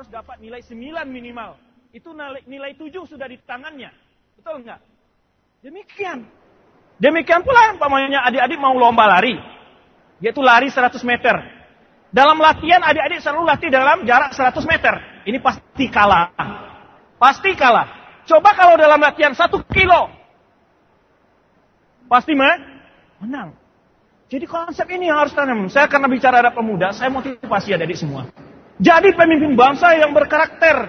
harus dapat nilai 9 minimal. Itu nilai, nilai 7 sudah di tangannya. Betul enggak? Demikian. Demikian pula umpamanya adik-adik mau lomba lari. Yaitu lari 100 meter. Dalam latihan adik-adik selalu latih dalam jarak 100 meter. Ini pasti kalah. Pasti kalah. Coba kalau dalam latihan 1 kilo. Pasti menang. Jadi konsep ini harus tanam. Saya karena bicara ada pemuda, saya motivasi adik-adik semua. Jadi pemimpin bangsa yang berkarakter.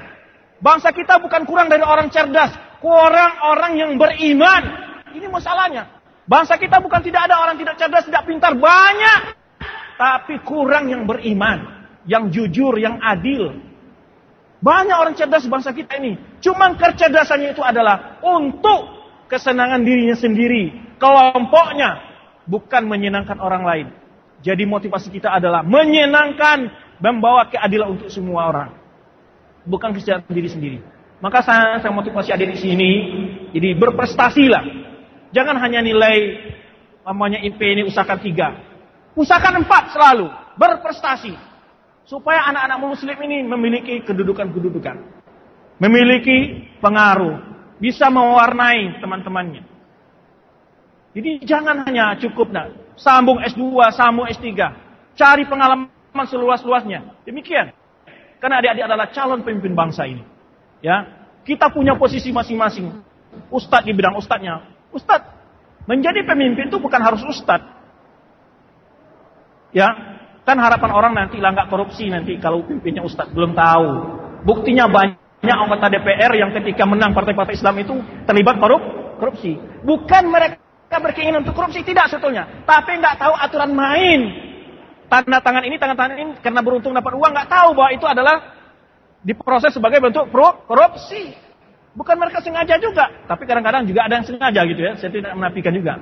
Bangsa kita bukan kurang dari orang cerdas, kurang orang yang beriman. Ini masalahnya. Bangsa kita bukan tidak ada orang tidak cerdas, tidak pintar, banyak. Tapi kurang yang beriman, yang jujur, yang adil. Banyak orang cerdas bangsa kita ini. Cuman kecerdasannya itu adalah untuk kesenangan dirinya sendiri, kelompoknya, bukan menyenangkan orang lain. Jadi motivasi kita adalah menyenangkan, membawa keadilan untuk semua orang. Bukan kesejahteraan diri sendiri. Maka saya, saya motivasi adik di sini, jadi berprestasilah. Jangan hanya nilai namanya IP ini usahakan tiga. Usahakan empat selalu, berprestasi. Supaya anak-anak muslim ini memiliki kedudukan-kedudukan. Memiliki pengaruh. Bisa mewarnai teman-temannya. Jadi jangan hanya cukup nak sambung S2, sambung S3. Cari pengalaman seluas-luasnya. Demikian. Karena adik-adik adalah calon pemimpin bangsa ini. Ya, kita punya posisi masing-masing. Ustadz di bidang ustadznya. Ustadz, menjadi pemimpin itu bukan harus ustadz. Ya, kan harapan orang nanti lah nggak korupsi nanti kalau pimpinnya ustadz belum tahu. Buktinya banyak anggota DPR yang ketika menang partai-partai Islam itu terlibat korup korupsi. Bukan mereka berkeinginan untuk korupsi tidak sebetulnya, tapi nggak tahu aturan main. Tanda tangan ini, tanda tangan ini karena beruntung dapat uang nggak tahu bahwa itu adalah diproses sebagai bentuk korupsi. Bukan mereka sengaja juga, tapi kadang-kadang juga ada yang sengaja gitu ya. Saya tidak menafikan juga.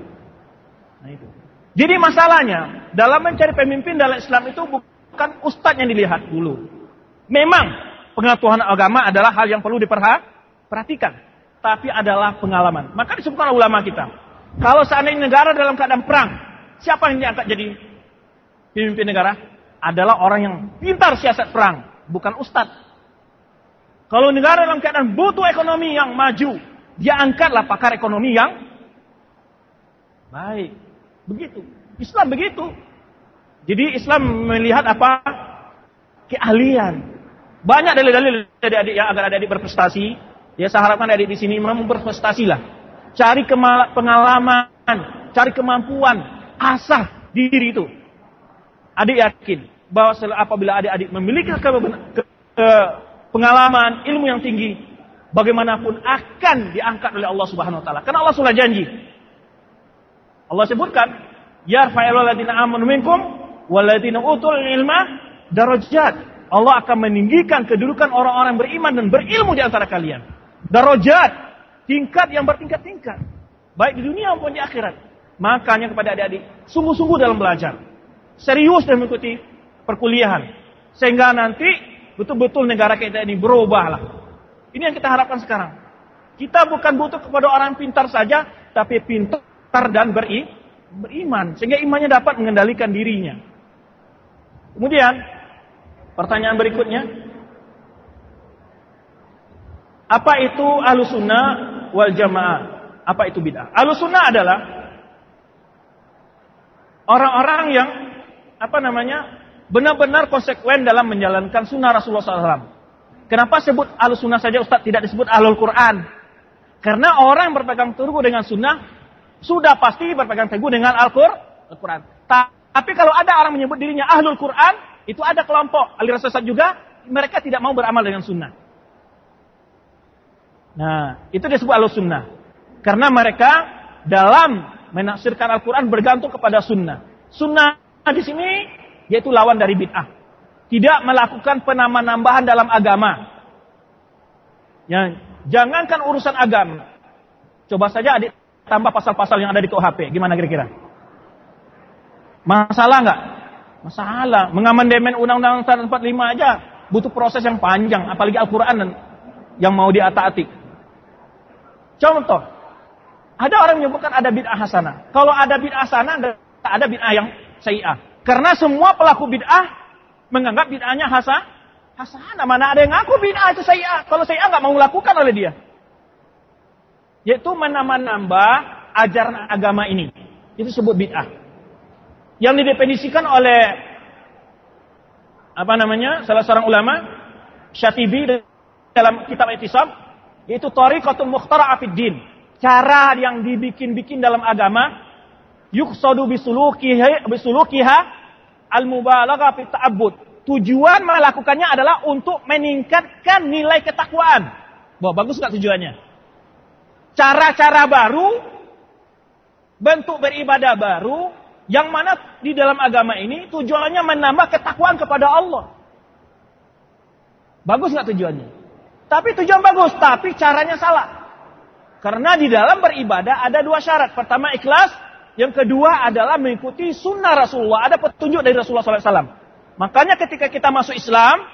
Nah itu. Jadi masalahnya dalam mencari pemimpin dalam Islam itu bukan ustadz yang dilihat dulu. Memang pengetahuan agama adalah hal yang perlu diperhatikan, tapi adalah pengalaman. Maka disebutkan ulama kita, kalau seandainya negara dalam keadaan perang, siapa yang diangkat jadi pemimpin negara? Adalah orang yang pintar siasat perang, bukan ustadz. Kalau negara dalam keadaan butuh ekonomi yang maju, dia angkatlah pakar ekonomi yang baik. Begitu. Islam begitu. Jadi Islam melihat apa? Keahlian. Banyak dalil-dalil adik-adik yang agar adik-adik berprestasi. Ya saya harapkan adik di sini memang berprestasi lah cari pengalaman, cari kemampuan, asah diri itu. Adik yakin bahwa apabila adik-adik memiliki ke, ke, ke, pengalaman, ilmu yang tinggi, bagaimanapun akan diangkat oleh Allah Subhanahu wa taala. Karena Allah sudah janji. Allah sebutkan, "Yarfa'ul ladzina amanu minkum walladzina utul ilma darajat." Allah akan meninggikan kedudukan orang-orang beriman dan berilmu di antara kalian. Darajat tingkat yang bertingkat-tingkat. Baik di dunia maupun di akhirat. Makanya kepada adik-adik, sungguh-sungguh dalam belajar. Serius dalam mengikuti perkuliahan. Sehingga nanti betul-betul negara kita ini berubahlah. Ini yang kita harapkan sekarang. Kita bukan butuh kepada orang pintar saja, tapi pintar dan beri, beriman. Sehingga imannya dapat mengendalikan dirinya. Kemudian, pertanyaan berikutnya. Apa itu alusuna wal jamaah. Apa itu bid'ah? Alusunnah adalah orang-orang yang apa namanya benar-benar konsekuen dalam menjalankan sunnah Rasulullah SAW. Kenapa sebut alusunnah saja Ustaz tidak disebut ahlul Quran? Karena orang yang berpegang teguh dengan sunnah sudah pasti berpegang teguh dengan Al-Quran. Tapi kalau ada orang menyebut dirinya ahlul Quran, itu ada kelompok aliran sesat juga, mereka tidak mau beramal dengan sunnah. Nah, itu disebut al-sunnah. Karena mereka dalam menafsirkan Al-Quran bergantung kepada sunnah. Sunnah di sini yaitu lawan dari bid'ah. Tidak melakukan penambah-nambahan dalam agama. Ya, jangankan urusan agama. Coba saja adik tambah pasal-pasal yang ada di KUHP. Gimana kira-kira? Masalah nggak? Masalah. Mengamandemen Undang-Undang 45 aja butuh proses yang panjang. Apalagi Al-Quran yang mau diata-atik. Contoh, ada orang menyebutkan ada bid'ah hasanah. Kalau ada bid'ah hasanah, ada bid'ah yang sayi'ah. Karena semua pelaku bid'ah menganggap bid'ahnya hasa, hasanah. Mana ada yang ngaku bid'ah itu saya. Kalau saya nggak mau lakukan oleh dia. Yaitu menambah-nambah ajaran agama ini. Itu sebut bid'ah. Yang didefinisikan oleh apa namanya? Salah seorang ulama Syatibi dalam kitab Itisab yaitu tariqatul mukhtara fid din. Cara yang dibikin-bikin dalam agama yuqsadu bisulukiha bisulukiha al-mubalagha fi ta'abbud. Tujuan melakukannya adalah untuk meningkatkan nilai ketakwaan. Wah, bagus nggak tujuannya? Cara-cara baru, bentuk beribadah baru, yang mana di dalam agama ini tujuannya menambah ketakwaan kepada Allah. Bagus nggak tujuannya? Tapi tujuan bagus, tapi caranya salah. Karena di dalam beribadah ada dua syarat. Pertama ikhlas, yang kedua adalah mengikuti sunnah Rasulullah. Ada petunjuk dari Rasulullah SAW. Makanya ketika kita masuk Islam,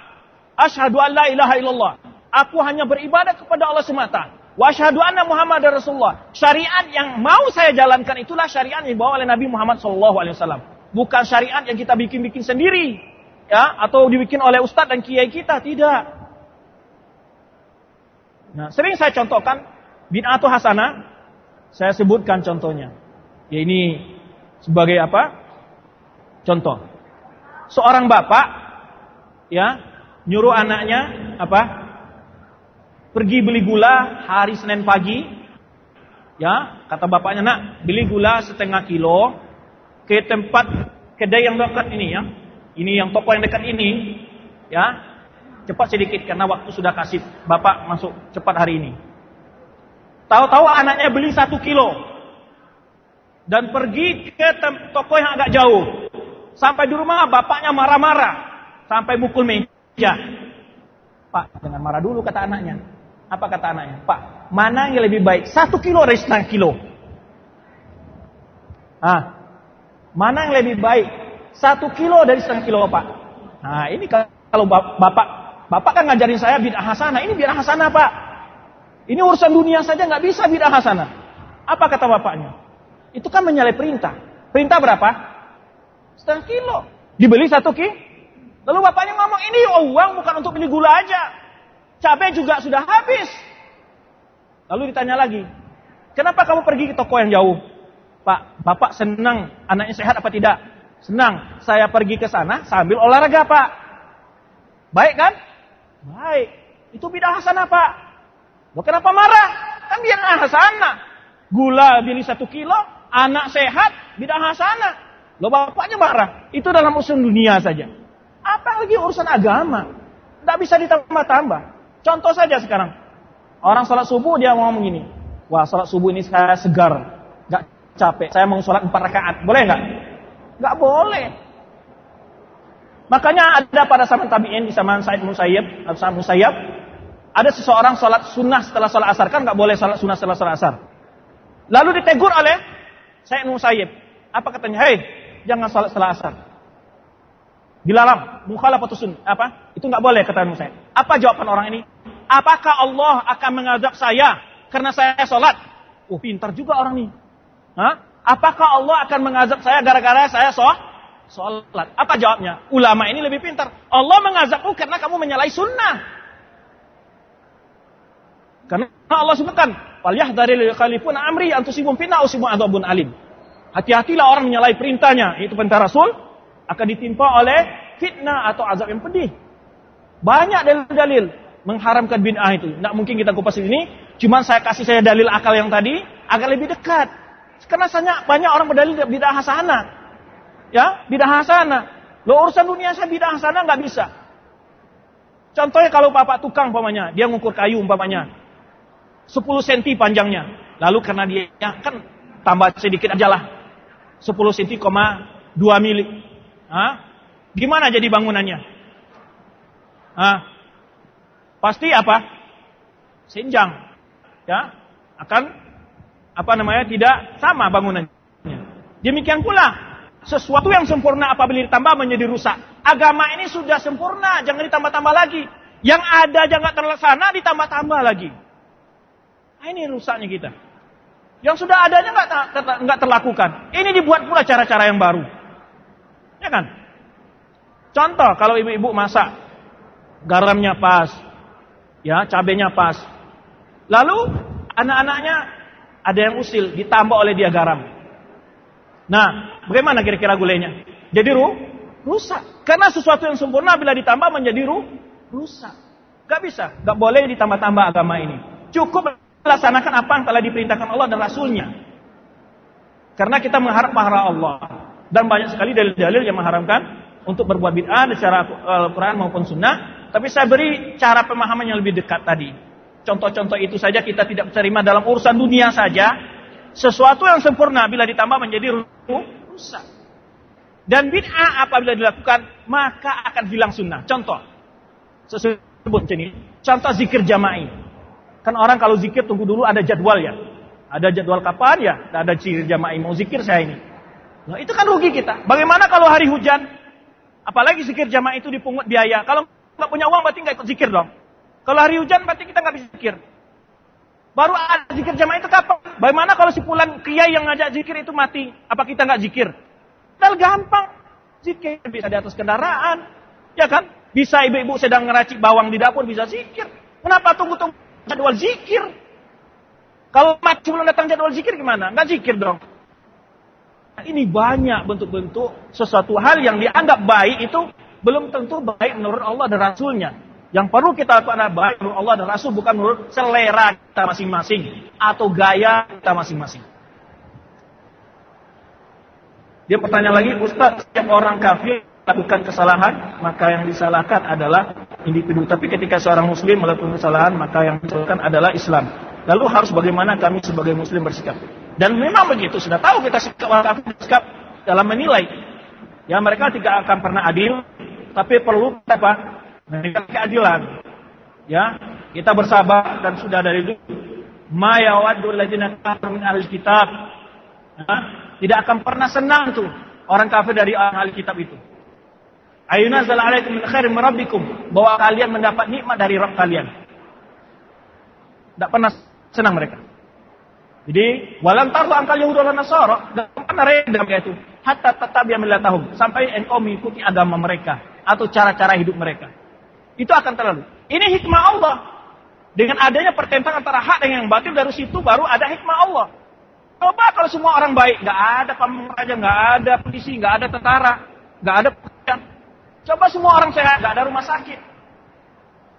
Ashadu an la ilaha illallah. Aku hanya beribadah kepada Allah semata. Wa ashadu anna Muhammad Rasulullah. Syariat yang mau saya jalankan itulah syariat yang dibawa oleh Nabi Muhammad SAW. Bukan syariat yang kita bikin-bikin sendiri. ya Atau dibikin oleh ustadz dan kiai kita. Tidak. Nah, sering saya contohkan bid'atu hasanah. Saya sebutkan contohnya. Ya ini sebagai apa? Contoh. Seorang bapak ya nyuruh anaknya apa? Pergi beli gula hari Senin pagi. Ya, kata bapaknya, "Nak, beli gula setengah kilo ke tempat kedai yang dekat ini ya. Ini yang toko yang dekat ini, ya. Cepat sedikit karena waktu sudah kasih bapak masuk cepat hari ini." Tahu-tahu anaknya beli satu kilo, dan pergi ke toko yang agak jauh. Sampai di rumah bapaknya marah-marah sampai mukul meja. Pak, jangan marah dulu kata anaknya. Apa kata anaknya? Pak, mana yang lebih baik? Satu kilo dari setengah kilo. Ah, mana yang lebih baik? Satu kilo dari setengah kilo, Pak. Nah, ini kalau bapak bapak kan ngajarin saya bid'ah hasanah. Ini bid'ah hasanah, Pak. Ini urusan dunia saja nggak bisa bid'ah hasanah. Apa kata bapaknya? Itu kan menyalahi perintah. Perintah berapa? Setengah kilo. Dibeli satu ki. Lalu bapaknya ngomong, ini uang bukan untuk beli gula aja. Cabai juga sudah habis. Lalu ditanya lagi, kenapa kamu pergi ke toko yang jauh? Pak, bapak senang anaknya sehat apa tidak? Senang. Saya pergi ke sana sambil olahraga, Pak. Baik kan? Baik. Itu bidah hasanah, Pak. Loh, kenapa marah? Kan biar hasanah. Gula beli satu kilo, anak sehat, bid'ah hasanah. Lo bapaknya marah. Itu dalam urusan dunia saja. Apa lagi urusan agama? Tidak bisa ditambah-tambah. Contoh saja sekarang. Orang sholat subuh dia ngomong gini. Wah sholat subuh ini saya segar. Gak capek. Saya mau sholat empat rakaat. Boleh nggak? Gak boleh. Makanya ada pada zaman tabi'in di zaman Said Musayyib, Said Musayyib, ada seseorang sholat sunnah setelah sholat asar. Kan nggak boleh sholat sunnah setelah sholat asar. Lalu ditegur oleh saya Musayyib. Apa katanya? Hei, jangan salat setelah asar. Dilarang, mukhalafatu sun. Apa? Itu nggak boleh kata Musayyib. Apa jawaban orang ini? Apakah Allah akan mengazab saya karena saya sholat? Oh, pintar juga orang ini. Hah? Apakah Allah akan mengazab saya gara-gara saya sholat? Sholat. Apa jawabnya? Ulama ini lebih pintar. Allah mengazabku karena kamu menyalahi sunnah. Karena Allah sebutkan, dari khalifun amri antusibum fitnah usibum adabun alim. Hati-hatilah orang menyalahi perintahnya, itu perintah Rasul, akan ditimpa oleh fitnah atau azab yang pedih. Banyak dalil-dalil mengharamkan bid'ah itu. Tidak mungkin kita kupas ini, cuman saya kasih saya dalil akal yang tadi agar lebih dekat. Karena banyak, banyak orang berdalil bid'ah hasanah. Ya, bid'ah hasanah. Lo urusan dunia saya bid'ah hasanah nggak bisa. Contohnya kalau bapak tukang umpamanya, dia ngukur kayu umpamanya. 10 cm panjangnya. Lalu karena dia kan tambah sedikit aja lah. 10 cm, 2 mili. Hah? Gimana jadi bangunannya? Hah? Pasti apa? Senjang. Ya, akan apa namanya? tidak sama bangunannya. Demikian pula sesuatu yang sempurna apabila ditambah menjadi rusak. Agama ini sudah sempurna, jangan ditambah-tambah lagi. Yang ada jangan terlaksana ditambah-tambah lagi. Nah, ini rusaknya kita. Yang sudah adanya nggak nggak terlakukan. Ini dibuat pula cara-cara yang baru. Ya kan? Contoh kalau ibu-ibu masak, garamnya pas, ya cabenya pas. Lalu anak-anaknya ada yang usil, ditambah oleh dia garam. Nah, bagaimana kira-kira gulenya? Jadi ru, rusak. Karena sesuatu yang sempurna bila ditambah menjadi ru, rusak. Gak bisa, gak boleh ditambah-tambah agama ini. Cukup laksanakan apa yang telah diperintahkan Allah dan Rasulnya. Karena kita mengharap pahala Allah. Dan banyak sekali dalil-dalil yang mengharamkan untuk berbuat bid'ah secara Al-Quran maupun Sunnah. Tapi saya beri cara pemahaman yang lebih dekat tadi. Contoh-contoh itu saja kita tidak terima dalam urusan dunia saja. Sesuatu yang sempurna bila ditambah menjadi rusak. Dan bid'ah apabila dilakukan maka akan hilang sunnah. Contoh, sebut ini. Contoh zikir jama'i. Kan orang kalau zikir tunggu dulu ada jadwal ya. Ada jadwal kapan ya? Ada zikir jama'i mau zikir saya ini. Nah itu kan rugi kita. Bagaimana kalau hari hujan? Apalagi zikir jama'i itu dipungut biaya. Kalau nggak punya uang berarti nggak ikut zikir dong. Kalau hari hujan berarti kita nggak bisa zikir. Baru ada zikir jamaah itu kapan? Bagaimana kalau si pulan kiai yang ngajak zikir itu mati? Apa kita nggak zikir? Padahal gampang. Zikir bisa di atas kendaraan. Ya kan? Bisa ibu-ibu sedang ngeracik bawang di dapur bisa zikir. Kenapa tunggu-tunggu jadwal zikir? Kalau mati belum datang jadwal zikir gimana? Nggak zikir dong. Nah, ini banyak bentuk-bentuk sesuatu hal yang dianggap baik itu belum tentu baik menurut Allah dan Rasulnya. Yang perlu kita lakukan adalah baik menurut Allah dan Rasul bukan menurut selera kita masing-masing atau gaya kita masing-masing. Dia bertanya lagi, Ustaz, setiap orang kafir melakukan kesalahan, maka yang disalahkan adalah individu. Tapi ketika seorang muslim melakukan kesalahan, maka yang disalahkan adalah Islam. Lalu harus bagaimana kami sebagai muslim bersikap? Dan memang begitu, sudah tahu kita sikap orang kafir bersikap dalam menilai. Ya mereka tidak akan pernah adil, tapi perlu apa? memberikan keadilan. Ya, kita bersabar dan sudah dari dulu. Ma yawaddu alladziina min ahli kitab. Ya, tidak akan pernah senang tuh orang kafir dari ahli kitab itu. Ayuna zal alaikum min khairin rabbikum bahwa kalian mendapat nikmat dari Rabb kalian. Tidak pernah senang mereka. Jadi walan tardu angkal Yahudi dan Nasara dan mana reda itu hatta tetap yang tahun sampai engkau mengikuti agama mereka atau cara-cara hidup mereka. Itu akan terlalu. Ini hikmah Allah. Dengan adanya pertentangan antara hak dengan yang batil dari situ baru ada hikmah Allah. Coba kalau semua orang baik, nggak ada raja, nggak ada polisi, nggak ada tentara, nggak ada. Coba semua orang sehat, nggak ada rumah sakit.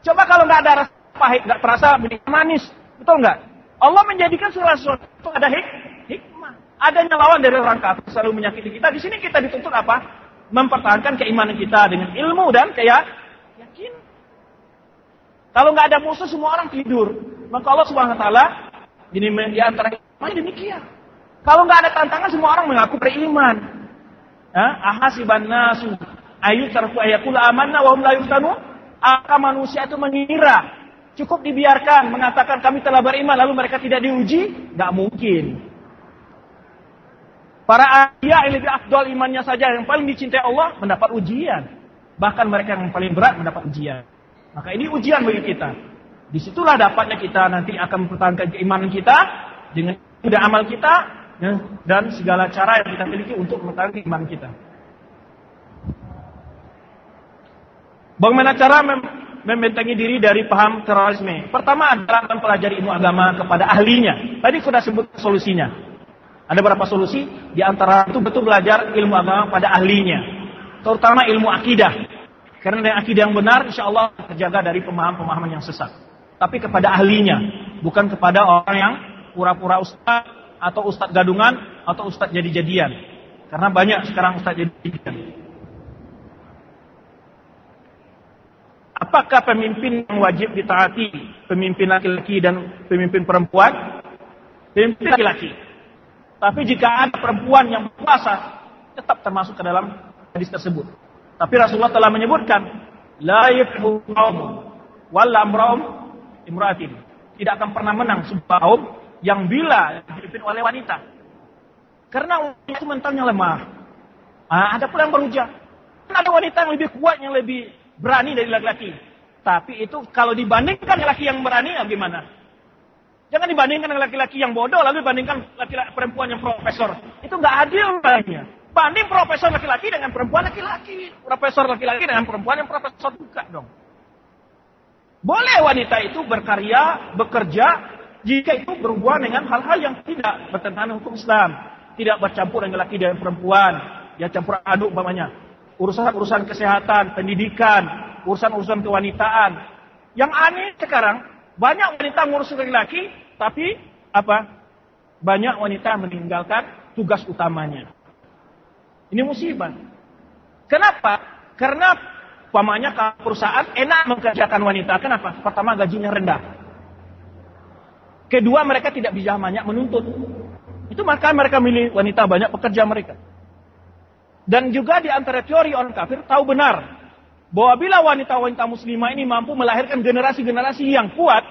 Coba kalau nggak ada rasa pahit, nggak terasa manis, betul nggak? Allah menjadikan segala sesuatu ada hik hikmah. Adanya lawan dari orang kafir selalu menyakiti kita. Di sini kita dituntut apa? Mempertahankan keimanan kita dengan ilmu dan kayak yakin. Kalau nggak ada musuh semua orang tidur. Maka Allah Subhanahu wa taala ini di antara demikian. Kalau nggak ada tantangan semua orang mengaku beriman. Ahasiban nasu ayu tarfu ayakul amanna wa hum la yuftanu? Apa manusia itu mengira cukup dibiarkan mengatakan kami telah beriman lalu mereka tidak diuji? Nggak mungkin. Para ayah yang lebih afdol imannya saja yang paling dicintai Allah mendapat ujian. Bahkan mereka yang paling berat mendapat ujian. Maka ini ujian bagi kita. Di situlah dapatnya kita nanti akan mempertahankan keimanan kita dengan sudah amal kita ya, dan segala cara yang kita miliki untuk mempertahankan keimanan kita. Bagaimana cara mem membentengi diri dari paham terorisme? Pertama adalah mempelajari ilmu agama kepada ahlinya. Tadi sudah sebut solusinya. Ada beberapa solusi? Di antara itu betul belajar ilmu agama pada ahlinya. Terutama ilmu akidah. Karena dengan akidah yang benar, insya Allah terjaga dari pemahaman-pemahaman yang sesat. Tapi kepada ahlinya, bukan kepada orang yang pura-pura ustaz atau ustaz gadungan atau ustaz jadi-jadian. Karena banyak sekarang ustaz jadi-jadian. Apakah pemimpin yang wajib ditaati? Pemimpin laki-laki dan pemimpin perempuan? Pemimpin laki-laki. Tapi jika ada perempuan yang puasa, tetap termasuk ke dalam hadis tersebut. Tapi Rasulullah telah menyebutkan la yafhu qaum wala amraum imra'atin. Tidak akan pernah menang sebuah kaum yang bila dipimpin oleh wanita. Karena wanita itu mentalnya lemah. Ah, ada pula yang berhujah. Ada wanita yang lebih kuat, yang lebih berani dari laki-laki. Tapi itu kalau dibandingkan laki yang berani, bagaimana? Jangan dibandingkan dengan laki-laki yang bodoh, lalu dibandingkan laki-laki perempuan yang profesor. Itu nggak adil banyak. Banding profesor laki-laki dengan perempuan laki-laki. Profesor laki-laki dengan perempuan yang profesor juga dong. Boleh wanita itu berkarya, bekerja, jika itu berhubungan dengan hal-hal yang tidak bertentangan hukum Islam. Tidak bercampur dengan laki dan perempuan. Ya campur aduk umpamanya. Urusan-urusan kesehatan, pendidikan, urusan-urusan kewanitaan. Yang aneh sekarang, banyak wanita ngurus laki-laki, tapi apa? Banyak wanita meninggalkan tugas utamanya. Ini musibah. Kenapa? Karena pamanya perusahaan enak mengerjakan wanita. Kenapa? Pertama gajinya rendah. Kedua mereka tidak bisa banyak menuntut. Itu maka mereka milih wanita banyak pekerja mereka. Dan juga di antara teori orang kafir tahu benar bahwa bila wanita-wanita muslimah ini mampu melahirkan generasi-generasi yang kuat,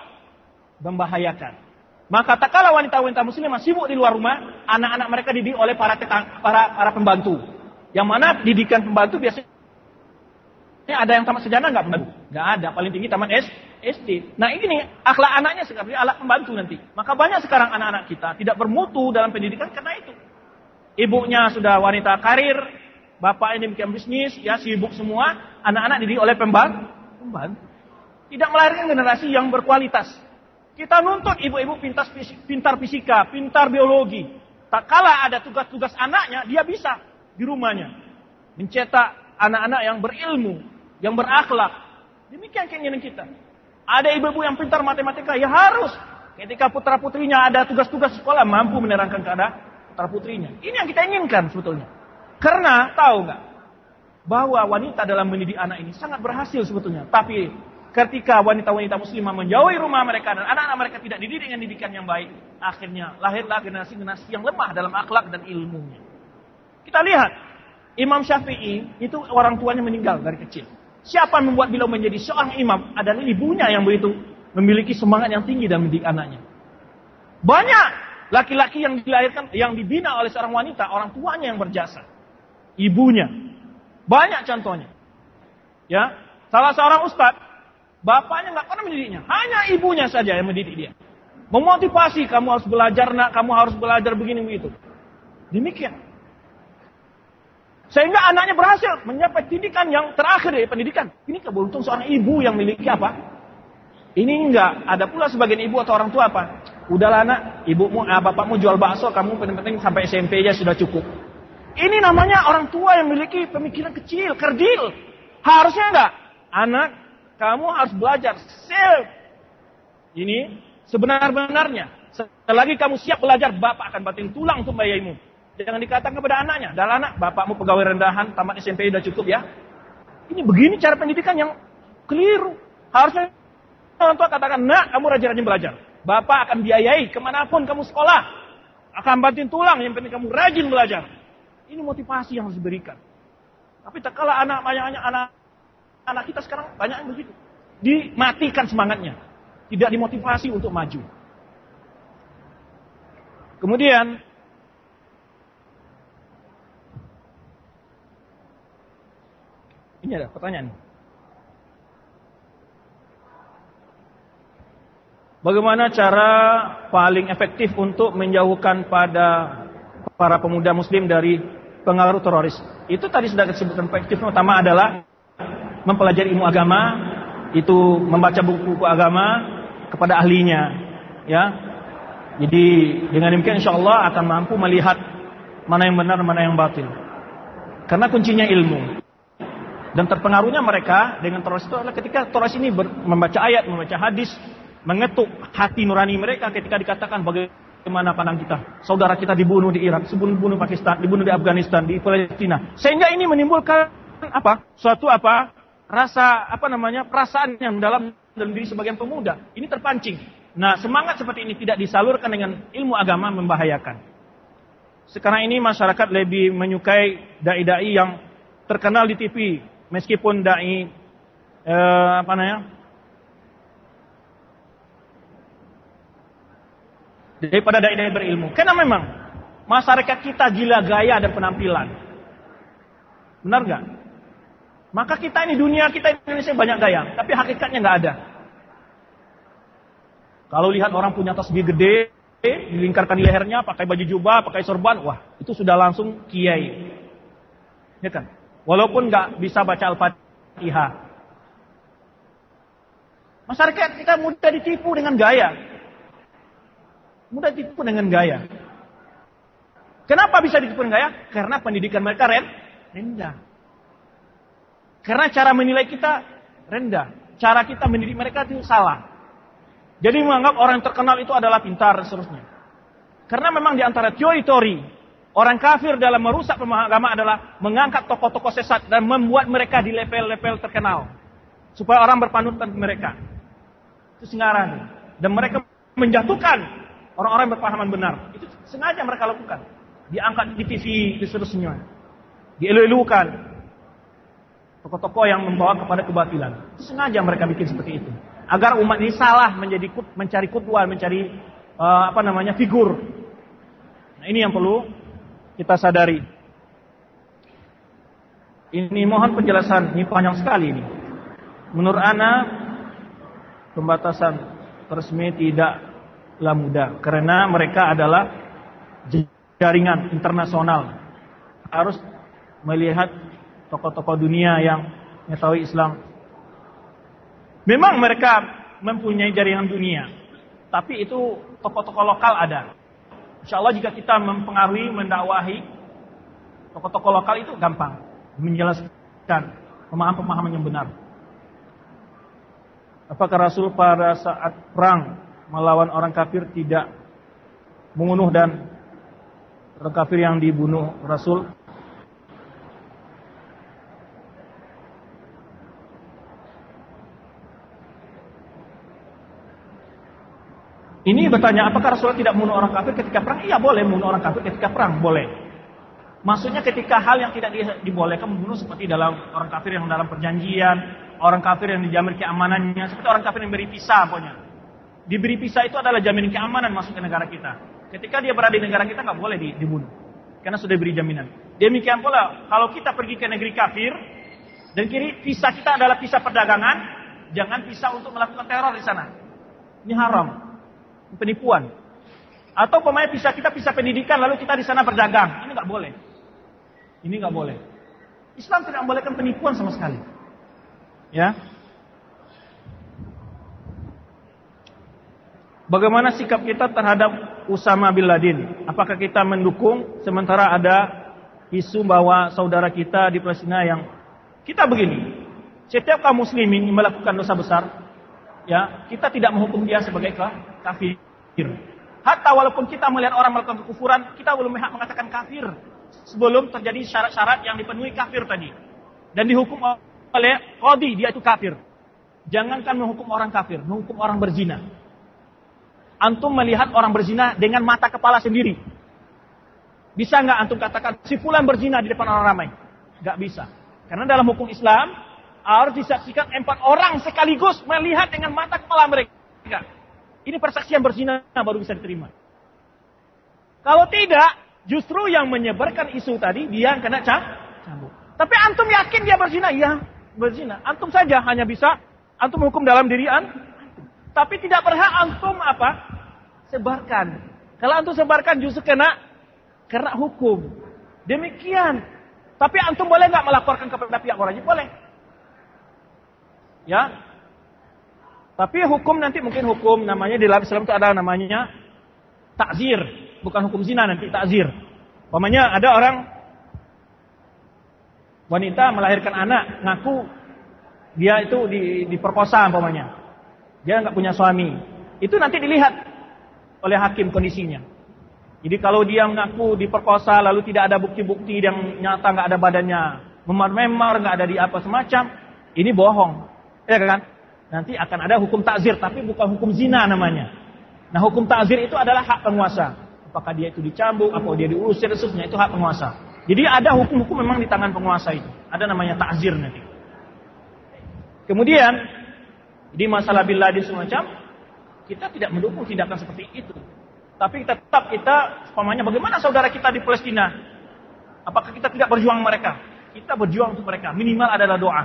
membahayakan. Maka tak kala wanita-wanita muslimah sibuk di luar rumah, anak-anak mereka dididik oleh para tetang, para para pembantu. Yang mana didikan pembantu biasanya ada yang tamat sejarah nggak pembantu? Nggak ada, paling tinggi tamat S, SD. Nah ini nih, akhlak anaknya sekarang alat pembantu nanti. Maka banyak sekarang anak-anak kita tidak bermutu dalam pendidikan karena itu. Ibunya sudah wanita karir, bapak ini bikin bisnis, ya sibuk semua, anak-anak dididik oleh pembantu. Tidak melahirkan generasi yang berkualitas. Kita nuntut ibu-ibu pintar, fisika, pintar biologi. Tak kala ada tugas-tugas anaknya, dia bisa di rumahnya. Mencetak anak-anak yang berilmu, yang berakhlak. Demikian keinginan kita. Ada ibu-ibu yang pintar matematika, ya harus. Ketika putra-putrinya ada tugas-tugas sekolah, mampu menerangkan keadaan putra-putrinya. Ini yang kita inginkan sebetulnya. Karena, tahu nggak? Bahwa wanita dalam mendidik anak ini sangat berhasil sebetulnya. Tapi ketika wanita-wanita muslimah menjauhi rumah mereka dan anak-anak mereka tidak dididik dengan didikan yang baik, akhirnya lahirlah generasi-generasi yang lemah dalam akhlak dan ilmunya. Kita lihat, Imam Syafi'i itu orang tuanya meninggal dari kecil. Siapa membuat beliau menjadi seorang imam adalah ibunya yang begitu memiliki semangat yang tinggi dalam mendidik anaknya. Banyak laki-laki yang dilahirkan, yang dibina oleh seorang wanita, orang tuanya yang berjasa. Ibunya. Banyak contohnya. Ya, salah seorang ustadz Bapaknya nggak pernah mendidiknya, hanya ibunya saja yang mendidik dia. Memotivasi, kamu harus belajar nak, kamu harus belajar begini begitu. Demikian. Sehingga anaknya berhasil mencapai pendidikan yang terakhir dari pendidikan. Ini keberuntungan seorang ibu yang memiliki apa? Ini enggak. Ada pula sebagian ibu atau orang tua apa? Udahlah anak, ibumu, eh, bapakmu jual bakso, kamu penting-penting sampai SMP aja sudah cukup. Ini namanya orang tua yang memiliki pemikiran kecil, kerdil. Harusnya enggak. Anak, kamu harus belajar self. Ini sebenar-benarnya. Selagi kamu siap belajar, bapak akan batin tulang untuk bayimu. Jangan dikatakan kepada anaknya, dah anak, bapakmu pegawai rendahan, tamat SMP sudah cukup ya. Ini begini cara pendidikan yang keliru. Harusnya orang tua katakan, nak, kamu rajin-rajin belajar. Bapak akan biayai ke mana pun kamu sekolah. Akan bantuin tulang, yang penting kamu rajin belajar. Ini motivasi yang harus diberikan. Tapi tak kalah anak banyak anak Anak kita sekarang banyak yang begitu. Dimatikan semangatnya. Tidak dimotivasi untuk maju. Kemudian ini ada pertanyaan. Bagaimana cara paling efektif untuk menjauhkan pada para pemuda muslim dari pengaruh teroris? Itu tadi sudah disebutkan efektif pertama adalah mempelajari ilmu agama itu membaca buku-buku agama kepada ahlinya ya. Jadi dengan demikian insya Allah akan mampu melihat mana yang benar mana yang batil. Karena kuncinya ilmu. Dan terpengaruhnya mereka dengan teroris itu adalah ketika teroris ini membaca ayat membaca hadis mengetuk hati nurani mereka ketika dikatakan bagaimana pandang kita? Saudara kita dibunuh di Irak dibunuh Pakistan dibunuh di Afghanistan di Palestina. Sehingga ini menimbulkan apa? Suatu apa? Rasa apa namanya? Perasaan yang dalam dalam diri sebagian pemuda. Ini terpancing. Nah semangat seperti ini tidak disalurkan dengan ilmu agama membahayakan. Sekarang ini masyarakat lebih menyukai dai-dai yang terkenal di TV meskipun dai eh, apa namanya daripada dai-dai berilmu. Karena memang masyarakat kita gila gaya dan penampilan. Benar nggak? Maka kita ini dunia kita Indonesia banyak gaya, tapi hakikatnya nggak ada. Kalau lihat orang punya tasbih gede, dilingkarkan di lehernya, pakai baju jubah, pakai sorban, wah itu sudah langsung kiai. Ya kan? Walaupun nggak bisa baca al-fatihah. Masyarakat kita mudah ditipu dengan gaya. Mudah ditipu dengan gaya. Kenapa bisa ditipu dengan gaya? Karena pendidikan mereka rendah. Karena cara menilai kita rendah. Cara kita mendidik mereka itu salah. Jadi menganggap orang terkenal itu adalah pintar dan seterusnya. Karena memang di antara teori-teori orang kafir dalam merusak pemahaman agama adalah mengangkat tokoh-tokoh sesat dan membuat mereka di level-level terkenal supaya orang berpanutan mereka. Itu sengaran. Dan mereka menjatuhkan orang-orang berpahaman benar. Itu sengaja mereka lakukan. Diangkat di TV, di seterusnya. Dielu-elukan. Tokoh-tokoh yang membawa kepada kebatilan. Itu sengaja mereka bikin seperti itu agar umat ini salah menjadi kut, mencari kutwal, mencari uh, apa namanya figur. Nah, ini yang perlu kita sadari. Ini mohon penjelasan, ini panjang sekali ini. Menurut Ana pembatasan resmi tidaklah mudah karena mereka adalah jaringan internasional. Harus melihat tokoh-tokoh dunia yang mengetahui Islam Memang mereka mempunyai jaringan dunia, tapi itu tokoh-tokoh lokal ada. Insya Allah jika kita mempengaruhi, mendakwahi tokoh-tokoh lokal itu gampang menjelaskan pemahaman-pemahaman yang benar. Apakah Rasul pada saat perang melawan orang kafir tidak membunuh dan orang kafir yang dibunuh Rasul Ini bertanya, apakah Rasulullah tidak membunuh orang kafir ketika perang? Iya boleh membunuh orang kafir ketika perang, boleh. Maksudnya ketika hal yang tidak dibolehkan membunuh seperti dalam orang kafir yang dalam perjanjian, orang kafir yang dijamin keamanannya, seperti orang kafir yang beri pisah pokoknya. Diberi pisah itu adalah jaminan keamanan masuk ke negara kita. Ketika dia berada di negara kita nggak boleh dibunuh, karena sudah diberi jaminan. Demikian pula kalau kita pergi ke negeri kafir dan kiri pisah kita adalah pisah perdagangan, jangan pisah untuk melakukan teror di sana. Ini haram penipuan. Atau pemain bisa kita bisa pendidikan lalu kita di sana berdagang. Ini nggak boleh. Ini nggak boleh. Islam tidak membolehkan penipuan sama sekali. Ya. Bagaimana sikap kita terhadap Usama bin Laden? Apakah kita mendukung sementara ada isu bahwa saudara kita di Palestina yang kita begini, setiap kaum muslimin melakukan dosa besar, ya kita tidak menghukum dia sebagai kafir. Hatta walaupun kita melihat orang melakukan kekufuran, kita belum berhak mengatakan kafir sebelum terjadi syarat-syarat yang dipenuhi kafir tadi dan dihukum oleh kodi dia itu kafir. Jangankan menghukum orang kafir, menghukum orang berzina. Antum melihat orang berzina dengan mata kepala sendiri. Bisa nggak antum katakan si fulan berzina di depan orang ramai? Nggak bisa. Karena dalam hukum Islam harus disaksikan empat orang sekaligus melihat dengan mata kepala mereka. Ini persaksian berzina baru bisa diterima. Kalau tidak, justru yang menyebarkan isu tadi dia yang kena cambuk. Tapi antum yakin dia berzina? Iya, berzina. Antum saja hanya bisa antum hukum dalam diri antum. Tapi tidak berhak antum apa? Sebarkan. Kalau antum sebarkan justru kena kena hukum. Demikian. Tapi antum boleh nggak melaporkan kepada pihak wajib? Boleh. Ya, tapi hukum nanti mungkin hukum namanya di dalam Islam itu ada namanya takzir, bukan hukum zina nanti takzir. Pokoknya ada orang wanita melahirkan anak ngaku dia itu di, diperkosa umpamanya. Dia nggak punya suami. Itu nanti dilihat oleh hakim kondisinya. Jadi kalau dia mengaku diperkosa lalu tidak ada bukti-bukti yang nyata nggak ada badannya memar-memar nggak ada di apa semacam, ini bohong, ya kan? nanti akan ada hukum takzir, tapi bukan hukum zina namanya. Nah hukum takzir itu adalah hak penguasa. Apakah dia itu dicambuk, atau dia diusir, seterusnya itu hak penguasa. Jadi ada hukum-hukum memang di tangan penguasa itu. Ada namanya takzir nanti. Kemudian, di masalah bila di semacam, kita tidak mendukung tindakan seperti itu. Tapi tetap kita, umpamanya bagaimana saudara kita di Palestina? Apakah kita tidak berjuang mereka? Kita berjuang untuk mereka. Minimal adalah doa.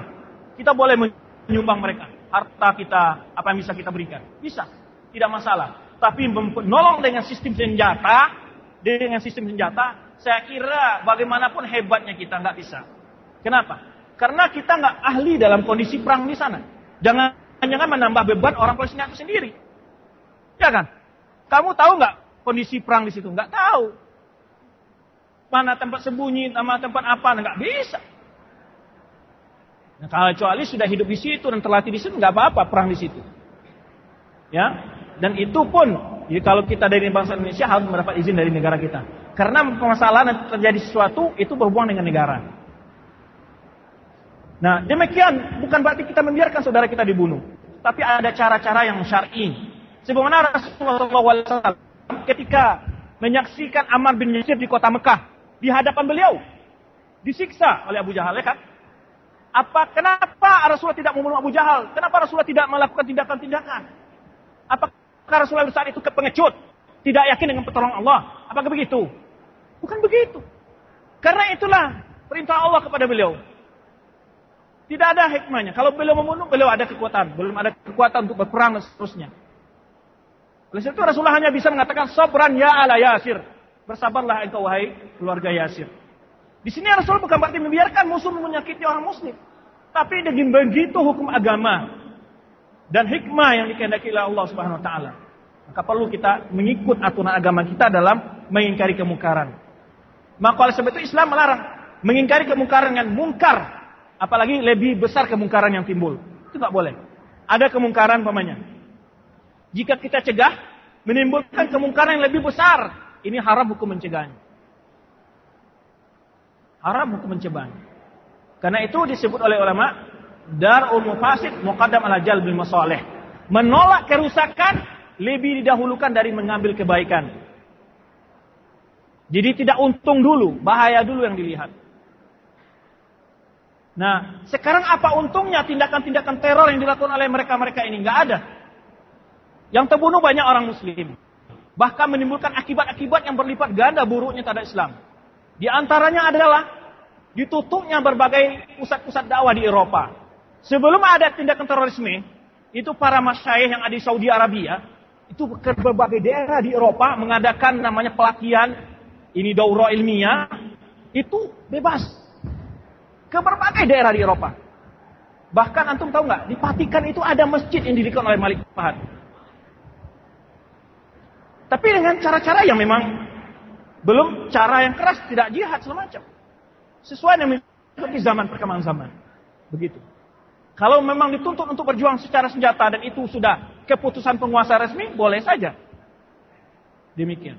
Kita boleh menyumbang mereka harta kita, apa yang bisa kita berikan. Bisa, tidak masalah. Tapi menolong dengan sistem senjata, dengan sistem senjata, saya kira bagaimanapun hebatnya kita nggak bisa. Kenapa? Karena kita nggak ahli dalam kondisi perang di sana. Jangan jangan-jangan menambah beban orang Palestina itu sendiri. Ya kan? Kamu tahu nggak kondisi perang di situ? Nggak tahu. Mana tempat sembunyi, nama tempat apa? Nggak bisa. Nah, kalau kecuali sudah hidup di situ dan terlatih di situ, nggak apa-apa perang di situ. Ya, dan itu pun, jadi kalau kita dari bangsa Indonesia harus mendapat izin dari negara kita. Karena permasalahan terjadi sesuatu itu berhubungan dengan negara. Nah, demikian bukan berarti kita membiarkan saudara kita dibunuh, tapi ada cara-cara yang syar'i. Sebagaimana Rasulullah SAW ketika menyaksikan Ammar bin Yasir di kota Mekah di hadapan beliau disiksa oleh Abu Jahal, ya kan? Apa kenapa Rasulullah tidak membunuh Abu Jahal? Kenapa Rasulullah tidak melakukan tindakan-tindakan? Apakah Rasulullah saat itu kepengecut? Tidak yakin dengan pertolongan Allah? Apakah begitu? Bukan begitu. Karena itulah perintah Allah kepada beliau. Tidak ada hikmahnya. Kalau beliau membunuh, beliau ada kekuatan. Belum ada kekuatan untuk berperang dan seterusnya. Oleh itu Rasulullah hanya bisa mengatakan, Sobran ya ala Yasir. Bersabarlah engkau wahai keluarga Yasir. Di sini Rasul bukan berarti membiarkan musuh menyakiti orang muslim. Tapi dengan begitu hukum agama dan hikmah yang dikehendaki oleh Allah Subhanahu wa taala. Maka perlu kita mengikut aturan agama kita dalam mengingkari kemungkaran. Maka oleh sebab itu Islam melarang mengingkari kemungkaran yang mungkar, apalagi lebih besar kemungkaran yang timbul. Itu nggak boleh. Ada kemungkaran pamannya. Jika kita cegah, menimbulkan kemungkaran yang lebih besar, ini haram hukum mencegahnya. Haram hukum mencobanya. Karena itu disebut oleh ulama darul mufasid muqaddam ala jalbil masalih. Menolak kerusakan lebih didahulukan dari mengambil kebaikan. Jadi tidak untung dulu, bahaya dulu yang dilihat. Nah, sekarang apa untungnya tindakan-tindakan teror yang dilakukan oleh mereka-mereka ini? Nggak ada. Yang terbunuh banyak orang muslim. Bahkan menimbulkan akibat-akibat yang berlipat ganda buruknya terhadap Islam. Di antaranya adalah ditutupnya berbagai pusat-pusat dakwah di Eropa. Sebelum ada tindakan terorisme, itu para masyayikh yang ada di Saudi Arabia, itu ke berbagai daerah di Eropa mengadakan namanya pelatihan, ini daurah ilmiah, itu bebas. Ke berbagai daerah di Eropa. Bahkan antum tahu nggak, di Vatikan itu ada masjid yang didirikan oleh Malik Fahad. Tapi dengan cara-cara yang memang belum cara yang keras, tidak jihad semacam. Sesuai dengan mengikuti zaman perkembangan zaman. Begitu. Kalau memang dituntut untuk berjuang secara senjata dan itu sudah keputusan penguasa resmi, boleh saja. Demikian.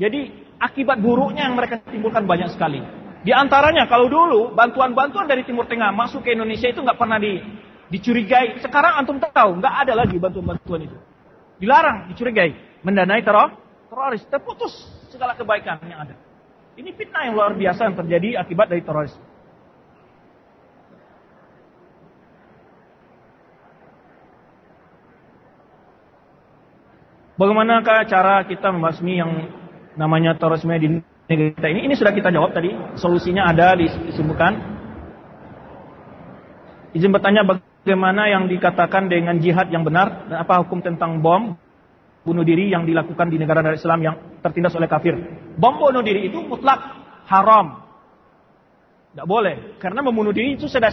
Jadi akibat buruknya yang mereka timbulkan banyak sekali. Di antaranya kalau dulu bantuan-bantuan dari Timur Tengah masuk ke Indonesia itu nggak pernah di, dicurigai. Sekarang antum tahu nggak ada lagi bantuan-bantuan itu. Dilarang, dicurigai, mendanai teror, teroris, terputus segala kebaikan yang ada. Ini fitnah yang luar biasa yang terjadi akibat dari teroris. Bagaimanakah cara kita membasmi yang namanya terorisme di negeri kita ini? Ini sudah kita jawab tadi. Solusinya ada disebutkan. Izin bertanya bagaimana yang dikatakan dengan jihad yang benar dan apa hukum tentang bom bunuh diri yang dilakukan di negara negara Islam yang tertindas oleh kafir. Bom bunuh diri itu mutlak haram. Tidak boleh. Karena membunuh diri itu sudah,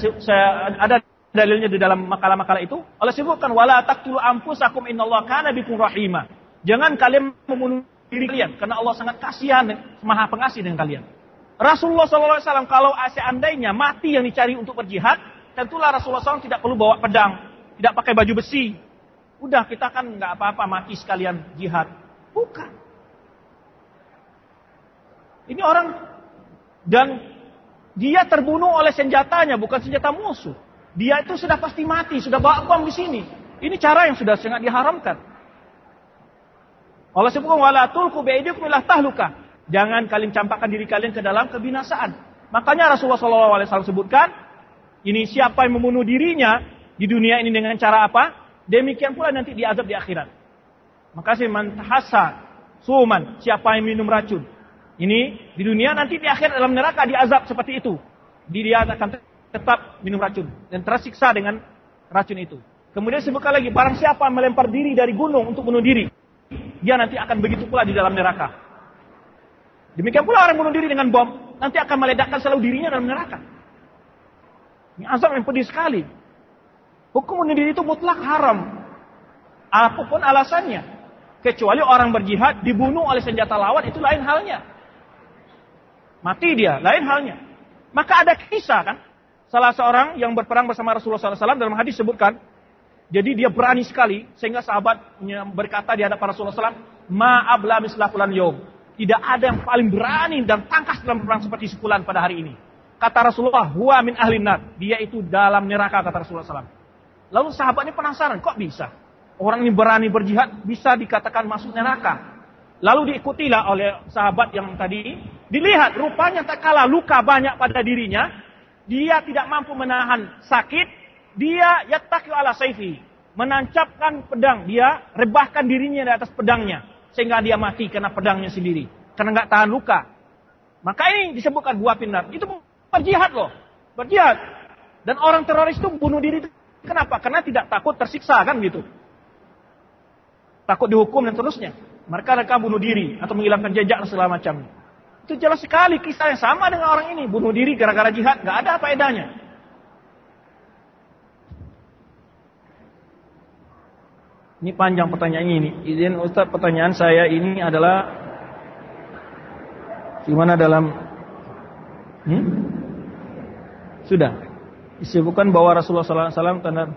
ada dalilnya di dalam makalah-makalah itu. Allah sebutkan, wala taqtulu anfusakum innallaha kana bikum rahima. Jangan kalian membunuh diri kalian. Karena Allah sangat kasihan, maha pengasih dengan kalian. Rasulullah SAW kalau seandainya mati yang dicari untuk berjihad, tentulah Rasulullah SAW tidak perlu bawa pedang, tidak pakai baju besi, Udah kita kan nggak apa-apa mati sekalian jihad. Bukan. Ini orang dan dia terbunuh oleh senjatanya bukan senjata musuh. Dia itu sudah pasti mati, sudah bawa bom di sini. Ini cara yang sudah sangat diharamkan. Allah sebutkan wala tulqu biaidikum ila tahluka. Jangan kalian campakkan diri kalian ke dalam kebinasaan. Makanya Rasulullah SAW sebutkan, ini siapa yang membunuh dirinya di dunia ini dengan cara apa? Demikian pula nanti diazab di akhirat. Makasih man tahassa suman, siapa yang minum racun. Ini di dunia nanti di akhir dalam neraka diazab seperti itu. Dia akan tetap minum racun dan tersiksa dengan racun itu. Kemudian sebutkan lagi, barang siapa melempar diri dari gunung untuk bunuh diri, dia nanti akan begitu pula di dalam neraka. Demikian pula orang bunuh diri dengan bom, nanti akan meledakkan selalu dirinya dalam neraka. Ini azab yang pedih sekali. Hukum bunuh diri itu mutlak haram. Apa pun alasannya. Kecuali orang berjihad dibunuh oleh senjata lawan itu lain halnya. Mati dia, lain halnya. Maka ada kisah kan. Salah seorang yang berperang bersama Rasulullah SAW dalam hadis sebutkan. Jadi dia berani sekali sehingga sahabat berkata di hadapan Rasulullah SAW, Ma'abla mislah fulan yom. Tidak ada yang paling berani dan tangkas dalam perang seperti sepulan pada hari ini. Kata Rasulullah, huwa min ahli nar. Dia itu dalam neraka kata Rasulullah SAW. Lalu sahabat ini penasaran, kok bisa? Orang ini berani berjihad bisa dikatakan masuk neraka. Lalu diikutilah oleh sahabat yang tadi. Dilihat rupanya tak kalah luka banyak pada dirinya. Dia tidak mampu menahan sakit. Dia yattaqi ala saifi. Menancapkan pedang. Dia rebahkan dirinya di atas pedangnya. Sehingga dia mati karena pedangnya sendiri. Karena nggak tahan luka. Maka ini disebutkan dua pinar. Itu berjihad loh. Berjihad. Dan orang teroris itu bunuh diri Kenapa? Karena tidak takut tersiksa kan gitu. Takut dihukum dan terusnya. Mereka mereka bunuh diri atau menghilangkan jejak dan segala macam. Itu jelas sekali kisah yang sama dengan orang ini. Bunuh diri gara-gara jihad. Gak ada apa Ini panjang pertanyaan ini. Izin Ustaz pertanyaan saya ini adalah gimana dalam hmm? Sudah disebutkan bahwa Rasulullah SAW tanda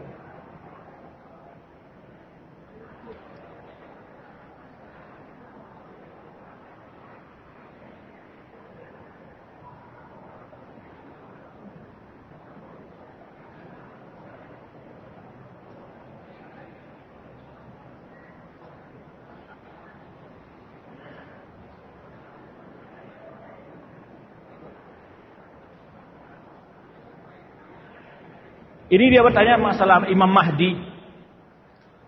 Ini dia bertanya masalah Imam Mahdi.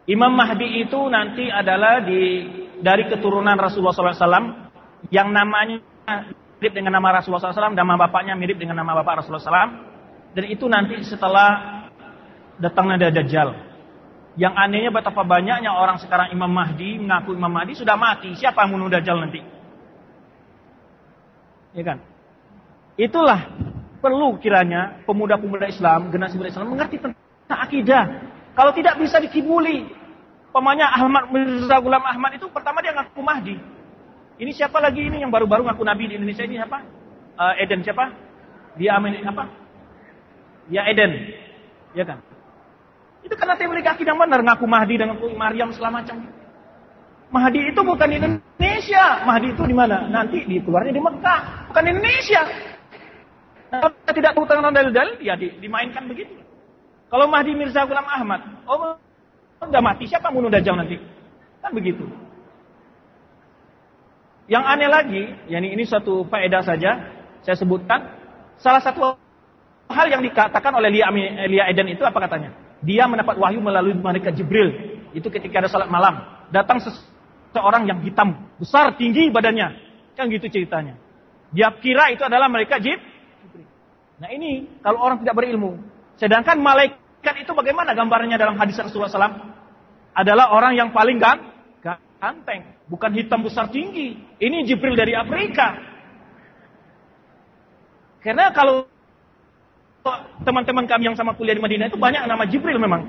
Imam Mahdi itu nanti adalah di dari keturunan Rasulullah SAW yang namanya mirip dengan nama Rasulullah SAW, nama bapaknya mirip dengan nama bapak Rasulullah SAW. Dan itu nanti setelah datangnya Dajjal. Yang anehnya betapa banyaknya orang sekarang Imam Mahdi mengaku Imam Mahdi sudah mati. Siapa yang bunuh Dajjal nanti? Ya kan? Itulah perlu kiranya pemuda-pemuda Islam, generasi muda Islam mengerti tentang akidah. Kalau tidak bisa dikibuli. Pemanya Ahmad Mirza Gulam Ahmad itu pertama dia ngaku Mahdi. Ini siapa lagi ini yang baru-baru ngaku Nabi di Indonesia ini siapa? Uh, Eden siapa? Dia Amin apa? Ya Eden. Ya kan? Itu karena dia mereka akidah benar ngaku Mahdi dan ngaku Maryam segala macam. Mahdi itu bukan di Indonesia. Mahdi itu di mana? Nanti di keluarnya di Mekah, bukan di Indonesia. Kalau tidak tentang dalil-dalil, ya di, dimainkan begitu. Kalau Mahdi Mirza Ghulam Ahmad, oh udah mati, siapa bunuh Dajjal nanti? Kan begitu. Yang aneh lagi, yakni ini satu faedah saja, saya sebutkan. Salah satu hal yang dikatakan oleh Lia, Lia Eden itu apa katanya? Dia mendapat wahyu melalui malaikat Jibril. Itu ketika ada salat malam. Datang seseorang yang hitam, besar, tinggi badannya. Kan gitu ceritanya. Dia kira itu adalah malaikat Jibril. Nah ini kalau orang tidak berilmu. Sedangkan malaikat itu bagaimana gambarnya dalam hadis Rasulullah SAW? Adalah orang yang paling ganteng. Bukan hitam besar tinggi. Ini Jibril dari Afrika. Karena kalau teman-teman kami yang sama kuliah di Madinah itu banyak nama Jibril memang.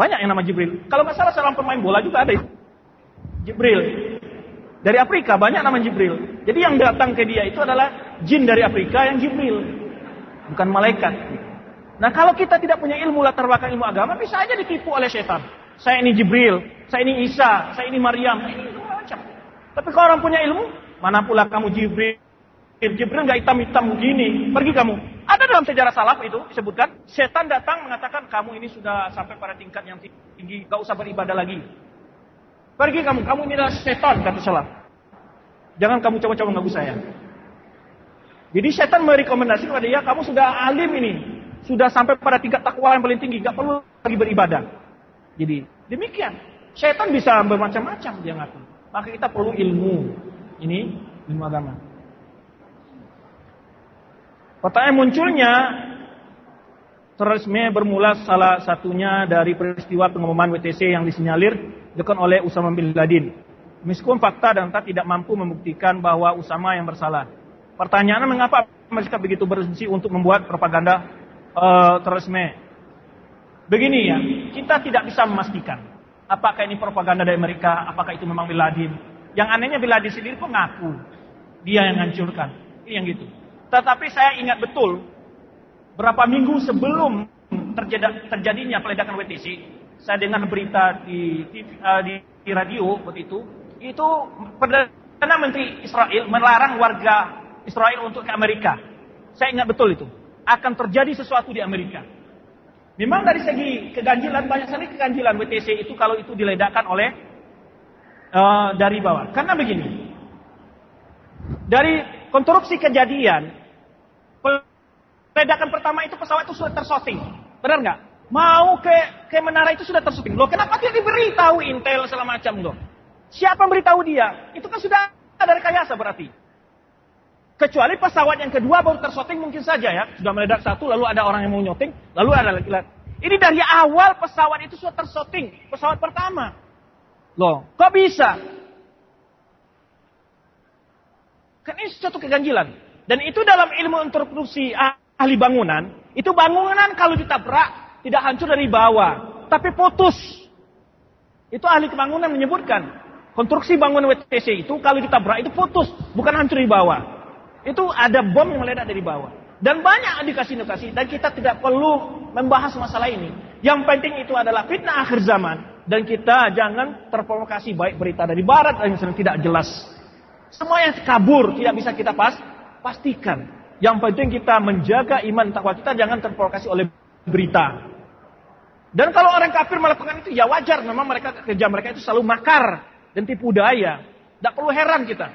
Banyak yang nama Jibril. Kalau nggak salah seorang pemain bola juga ada Jibril. Dari Afrika banyak nama Jibril. Jadi yang datang ke dia itu adalah jin dari Afrika yang Jibril bukan malaikat. Nah kalau kita tidak punya ilmu latar belakang ilmu agama, bisa aja ditipu oleh setan. Saya ini Jibril, saya ini Isa, saya ini Maryam. Tapi kalau orang punya ilmu, mana pula kamu Jibril? Jibril nggak hitam-hitam begini, pergi kamu. Ada dalam sejarah salaf itu disebutkan, setan datang mengatakan kamu ini sudah sampai pada tingkat yang tinggi, gak usah beribadah lagi. Pergi kamu, kamu ini adalah setan kata salaf. Jangan kamu coba-coba ngaku saya. Jadi setan merekomendasi kepada dia, kamu sudah alim ini. Sudah sampai pada tingkat takwa yang paling tinggi. Gak perlu lagi beribadah. Jadi demikian. Setan bisa bermacam-macam dia ngaku. Maka kita perlu ilmu. Ini ilmu agama. Pertanyaan munculnya terorisme bermula salah satunya dari peristiwa pengumuman WTC yang disinyalir dilakukan oleh Usama bin Laden. Meskipun fakta dan tak tidak mampu membuktikan bahwa Usama yang bersalah. Pertanyaannya mengapa mereka begitu berhenti untuk membuat propaganda uh, terorisme? Begini ya, kita tidak bisa memastikan apakah ini propaganda dari Amerika, apakah itu memang Bin Laden. Yang anehnya Bin Laden sendiri pun ngaku dia yang hancurkan. Ini yang gitu. Tetapi saya ingat betul berapa minggu sebelum terjadi, terjadinya peledakan WTC, saya dengar berita di, di, di, di radio waktu itu, itu Perdana Menteri Israel melarang warga Israel untuk ke Amerika. Saya ingat betul itu. Akan terjadi sesuatu di Amerika. Memang dari segi keganjilan banyak sekali keganjilan WTC itu kalau itu diledakkan oleh uh, dari bawah. Karena begini, dari konstruksi kejadian, ledakan pertama itu pesawat itu sudah tersorting. Benar nggak? Mau ke ke menara itu sudah tersorting. Loh, kenapa dia diberitahu intel segala macam loh? Siapa yang beritahu dia? Itu kan sudah ada rekayasa berarti. Kecuali pesawat yang kedua baru tersorting mungkin saja ya. Sudah meledak satu, lalu ada orang yang mau nyoting, lalu ada lagi. Ini dari awal pesawat itu sudah tersorting. Pesawat pertama. Loh, kok bisa? Kan ini suatu keganjilan. Dan itu dalam ilmu interproduksi ahli bangunan, itu bangunan kalau ditabrak tidak hancur dari bawah, tapi putus. Itu ahli bangunan menyebutkan, konstruksi bangunan WTC itu kalau ditabrak itu putus, bukan hancur di bawah. Itu ada bom yang meledak dari bawah. Dan banyak indikasi-indikasi dan kita tidak perlu membahas masalah ini. Yang penting itu adalah fitnah akhir zaman dan kita jangan terprovokasi baik berita dari barat yang tidak jelas semua yang kabur tidak bisa kita pas, pastikan. Yang penting kita menjaga iman takwa kita jangan terprovokasi oleh berita. Dan kalau orang kafir melakukan itu ya wajar, memang mereka kerja mereka itu selalu makar dan tipu daya. Tidak perlu heran kita.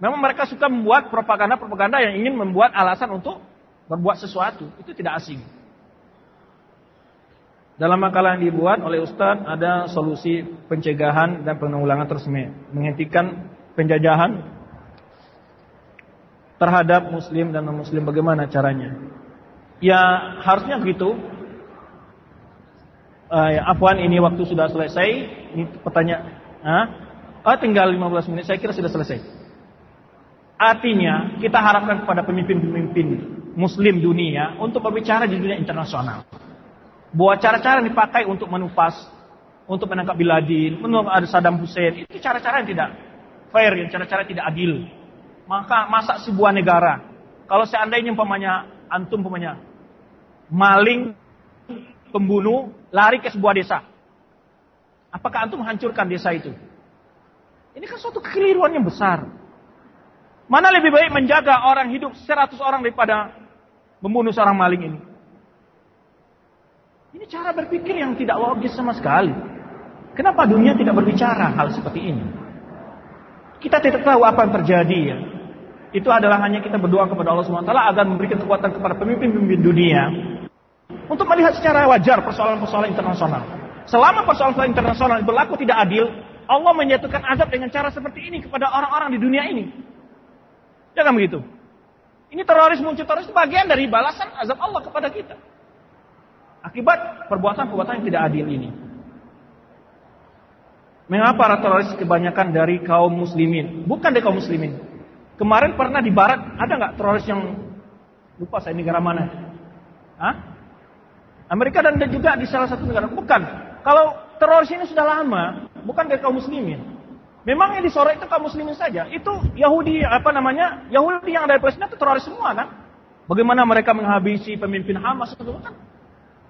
Memang mereka suka membuat propaganda-propaganda yang ingin membuat alasan untuk berbuat sesuatu. Itu tidak asing. Dalam makalah yang dibuat oleh Ustadz ada solusi pencegahan dan penanggulangan terus menghentikan penjajahan terhadap muslim dan non-muslim bagaimana caranya? Ya harusnya begitu. Uh, ya, Afwan ini waktu sudah selesai. Ini pertanyaan. Hah? Oh, tinggal 15 menit. Saya kira sudah selesai. Artinya kita harapkan kepada pemimpin-pemimpin muslim dunia untuk berbicara di dunia internasional. Buat cara-cara yang dipakai untuk menupas, untuk menangkap Biladin, menangkap Saddam Hussein, itu cara-cara yang tidak fair, yang cara-cara tidak adil. Maka masa sebuah negara, kalau seandainya umpamanya antum umpamanya maling, pembunuh, lari ke sebuah desa. Apakah antum menghancurkan desa itu? Ini kan suatu kekeliruan yang besar. Mana lebih baik menjaga orang hidup 100 orang daripada membunuh seorang maling ini? Ini cara berpikir yang tidak logis sama sekali. Kenapa dunia tidak berbicara hal seperti ini? Kita tidak tahu apa yang terjadi ya. Itu adalah hanya kita berdoa kepada Allah SWT agar memberikan kekuatan kepada pemimpin-pemimpin dunia untuk melihat secara wajar persoalan-persoalan internasional. Selama persoalan-persoalan internasional berlaku tidak adil, Allah menyatukan azab dengan cara seperti ini kepada orang-orang di dunia ini. Jangan begitu. Ini teroris muncul teroris itu bagian dari balasan azab Allah kepada kita. Akibat perbuatan-perbuatan yang tidak adil ini. Mengapa para teroris kebanyakan dari kaum muslimin? Bukan dari kaum muslimin. Kemarin pernah di barat ada nggak teroris yang lupa saya negara mana? Hah? Amerika dan juga di salah satu negara. Bukan. Kalau teroris ini sudah lama, bukan dari kaum muslimin. Memang yang disorot itu kaum muslimin saja. Itu Yahudi apa namanya? Yahudi yang ada di Palestina itu teroris semua kan? Bagaimana mereka menghabisi pemimpin Hamas itu kan?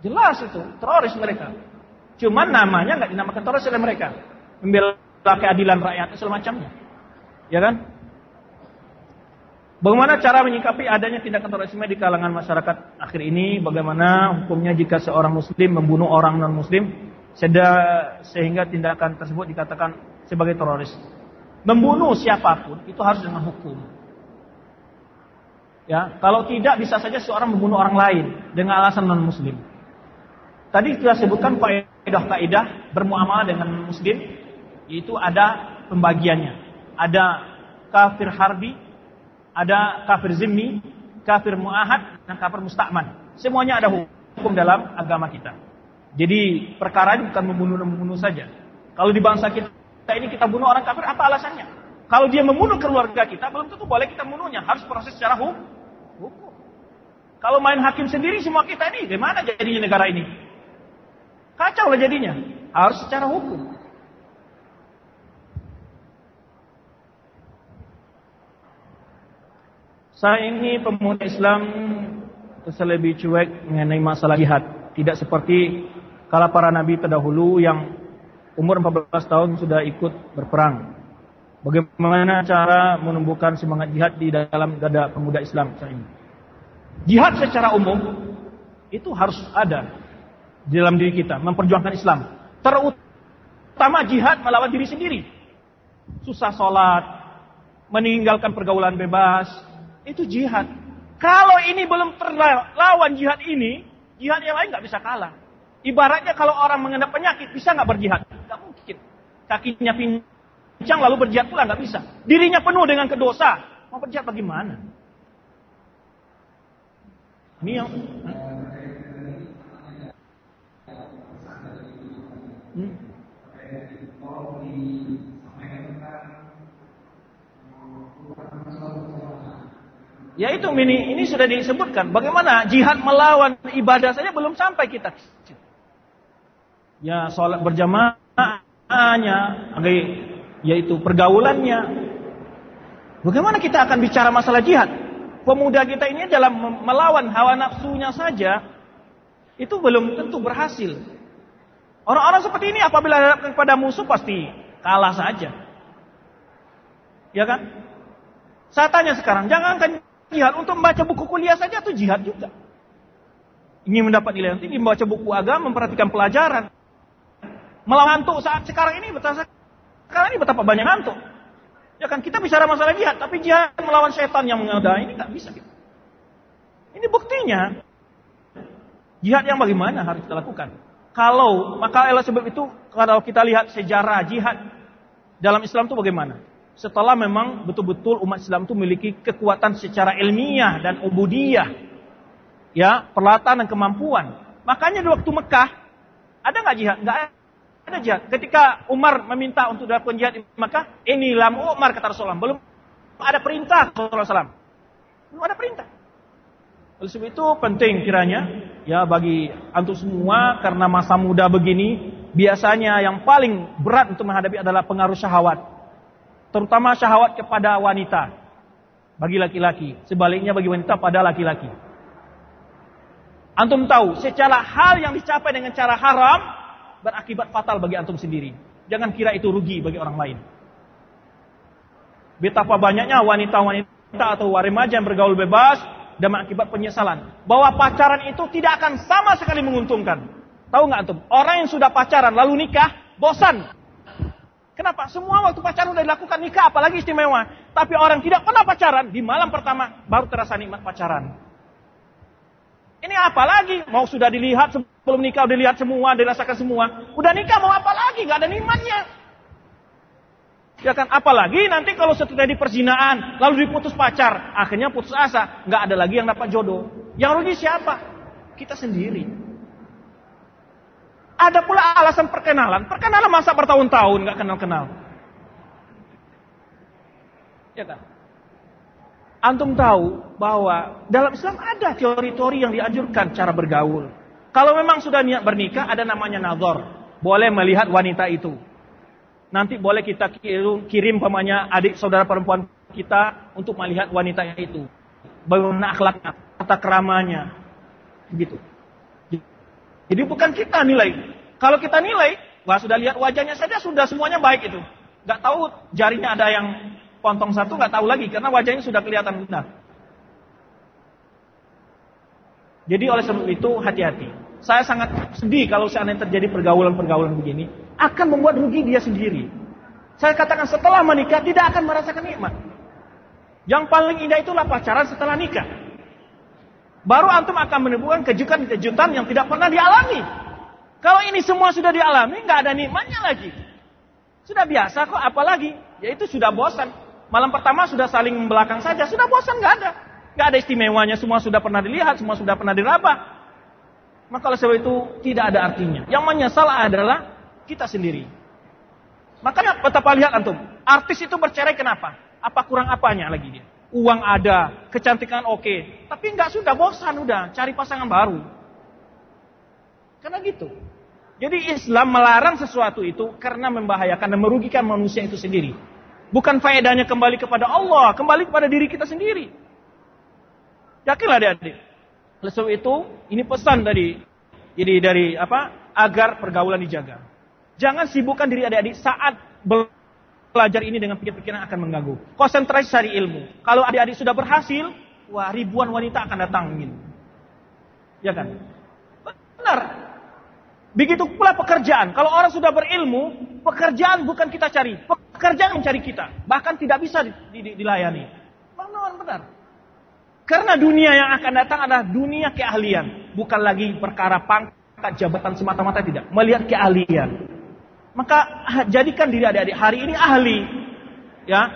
Jelas itu teroris mereka. Cuman namanya nggak dinamakan teroris oleh mereka membela keadilan rakyat segala macamnya. Ya kan? Bagaimana cara menyikapi adanya tindakan terorisme di kalangan masyarakat akhir ini? Bagaimana hukumnya jika seorang muslim membunuh orang non muslim sehingga tindakan tersebut dikatakan sebagai teroris? Membunuh siapa pun itu harus dengan hukum. Ya, kalau tidak bisa saja seorang membunuh orang lain dengan alasan non muslim. Tadi kita sebutkan kaidah-kaidah bermuamalah dengan muslim itu ada pembagiannya. Ada kafir harbi, ada kafir zimmi, kafir muahad, dan kafir musta'man. Semuanya ada hukum dalam agama kita. Jadi perkara bukan membunuh-membunuh saja. Kalau di bangsa kita ini kita bunuh orang kafir, apa alasannya? Kalau dia membunuh keluarga kita, belum tentu boleh kita membunuhnya. Harus proses secara hukum. Kalau main hakim sendiri semua kita ini, gimana jadinya negara ini? Kacau lah jadinya. Harus secara hukum. Saya ini pemuda Islam lebih cuek mengenai masalah jihad. Tidak seperti kala para nabi terdahulu yang umur 14 tahun sudah ikut berperang. Bagaimana cara menumbuhkan semangat jihad di dalam dada pemuda Islam saya ini? Jihad secara umum itu harus ada di dalam diri kita, memperjuangkan Islam. Terutama jihad melawan diri sendiri. Susah sholat, meninggalkan pergaulan bebas, itu jihad. Kalau ini belum terlawan jihad ini, jihad yang lain nggak bisa kalah. Ibaratnya kalau orang mengendap penyakit, bisa nggak berjihad? Nggak mungkin. Kakinya pincang lalu berjihad pula nggak bisa. Dirinya penuh dengan kedosa, mau berjihad bagaimana? Ini yang hmm. Ya itu ini, ini sudah disebutkan. Bagaimana jihad melawan ibadah saja belum sampai kita. Ya sholat berjamaahnya, yaitu pergaulannya. Bagaimana kita akan bicara masalah jihad? Pemuda kita ini dalam melawan hawa nafsunya saja, itu belum tentu berhasil. Orang-orang seperti ini apabila kepada musuh pasti kalah saja. Ya kan? Saya tanya sekarang, jangan kan Jihad untuk membaca buku kuliah saja itu jihad juga. Ingin mendapat nilai yang tinggi, membaca buku agama, memperhatikan pelajaran. Melawan ngantuk saat sekarang ini betapa sekarang ini betapa banyak ngantuk. Ya kan kita bicara masalah jihad, tapi jihad melawan setan yang mengada ini nggak bisa. Gitu. Ini buktinya. Jihad yang bagaimana harus kita lakukan? Kalau maka oleh sebab itu kalau kita lihat sejarah jihad dalam Islam itu bagaimana? setelah memang betul-betul umat Islam itu memiliki kekuatan secara ilmiah dan ubudiyah. Ya, peralatan dan kemampuan. Makanya di waktu Mekah, ada nggak jihad? Nggak jihad. Ketika Umar meminta untuk dilakukan jihad di Mekah, ini lam Umar kata Rasulullah. Belum ada perintah Rasulullah SAW. Belum ada perintah. Oleh sebab itu penting kiranya ya bagi antum semua karena masa muda begini biasanya yang paling berat untuk menghadapi adalah pengaruh syahwat terutama syahwat kepada wanita bagi laki-laki, sebaliknya bagi wanita pada laki-laki. Antum tahu, secara hal yang dicapai dengan cara haram berakibat fatal bagi antum sendiri. Jangan kira itu rugi bagi orang lain. Betapa banyaknya wanita-wanita atau remaja yang bergaul bebas dan mengakibat penyesalan. Bahwa pacaran itu tidak akan sama sekali menguntungkan. Tahu nggak antum? Orang yang sudah pacaran lalu nikah, bosan. Kenapa? Semua waktu pacaran sudah dilakukan nikah, apalagi istimewa. Tapi orang tidak pernah pacaran, di malam pertama baru terasa nikmat pacaran. Ini apa lagi? Mau sudah dilihat sebelum nikah, udah dilihat semua, dirasakan semua. Udah nikah mau apa lagi? Gak ada nikmatnya. Ya kan, apalagi nanti kalau setelah di perzinaan, lalu diputus pacar, akhirnya putus asa, nggak ada lagi yang dapat jodoh. Yang rugi siapa? Kita sendiri. Ada pula alasan perkenalan. Perkenalan masa bertahun-tahun nggak kenal-kenal. Ya kan? Antum tahu bahwa dalam Islam ada teori-teori yang dianjurkan cara bergaul. Kalau memang sudah niat bernikah, ada namanya nazar. Boleh melihat wanita itu. Nanti boleh kita kirim, pemanya adik saudara perempuan kita untuk melihat wanita itu. Bagaimana akhlaknya, tata keramanya. Begitu. Jadi bukan kita nilai. Kalau kita nilai, wah sudah lihat wajahnya saja sudah semuanya baik itu. Gak tahu jarinya ada yang pontong satu, gak tahu lagi karena wajahnya sudah kelihatan benar. Jadi oleh sebab itu hati-hati. Saya sangat sedih kalau seandainya terjadi pergaulan-pergaulan begini. Akan membuat rugi dia sendiri. Saya katakan setelah menikah tidak akan merasakan nikmat. Yang paling indah itulah pacaran setelah nikah. Baru antum akan menemukan kejutan-kejutan yang tidak pernah dialami. Kalau ini semua sudah dialami, nggak ada nikmatnya lagi. Sudah biasa kok, apalagi? Yaitu sudah bosan. Malam pertama sudah saling belakang saja, sudah bosan nggak ada. Nggak ada istimewanya, semua sudah pernah dilihat, semua sudah pernah diraba. Maka oleh sebab itu tidak ada artinya. Yang menyesal adalah kita sendiri. Makanya betapa lihat antum, artis itu bercerai kenapa? Apa kurang apanya lagi dia? uang ada, kecantikan oke, tapi nggak sudah bosan udah cari pasangan baru. Karena gitu. Jadi Islam melarang sesuatu itu karena membahayakan dan merugikan manusia itu sendiri. Bukan faedahnya kembali kepada Allah, kembali kepada diri kita sendiri. Yakinlah adik-adik. Oleh sebab itu, ini pesan dari jadi dari apa? Agar pergaulan dijaga. Jangan sibukkan diri adik-adik saat belajar ini dengan pikir-pikiran akan mengganggu. Konsentrasi cari ilmu. Kalau adik-adik sudah berhasil, wah ribuan wanita akan datang ingin. Ya kan? Benar. Begitu pula pekerjaan. Kalau orang sudah berilmu, pekerjaan bukan kita cari. Pekerjaan mencari kita. Bahkan tidak bisa dilayani. Benar, benar. Karena dunia yang akan datang adalah dunia keahlian. Bukan lagi perkara pangkat jabatan semata-mata tidak. Melihat keahlian. Maka jadikan diri adik-adik hari ini ahli. Ya,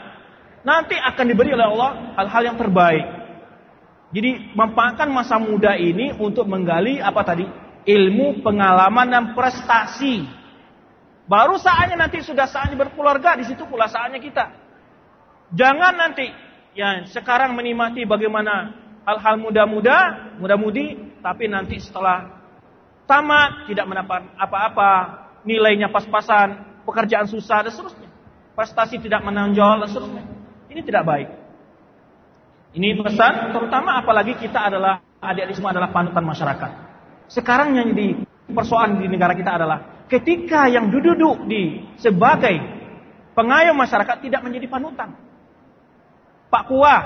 Nanti akan diberi oleh Allah hal-hal yang terbaik. Jadi manfaatkan masa muda ini untuk menggali apa tadi? ilmu, pengalaman dan prestasi. Baru saatnya nanti sudah saatnya berkeluarga, di situ pula saatnya kita. Jangan nanti ya sekarang menikmati bagaimana hal-hal muda-muda, muda-mudi, tapi nanti setelah tamat tidak mendapat apa-apa, nilainya pas-pasan, pekerjaan susah dan seterusnya. Prestasi tidak menonjol dan seterusnya. Ini tidak baik. Ini pesan terutama apalagi kita adalah adik-adik semua adalah panutan masyarakat. Sekarang yang di persoalan di negara kita adalah ketika yang duduk di sebagai pengayom masyarakat tidak menjadi panutan. Pak Kuah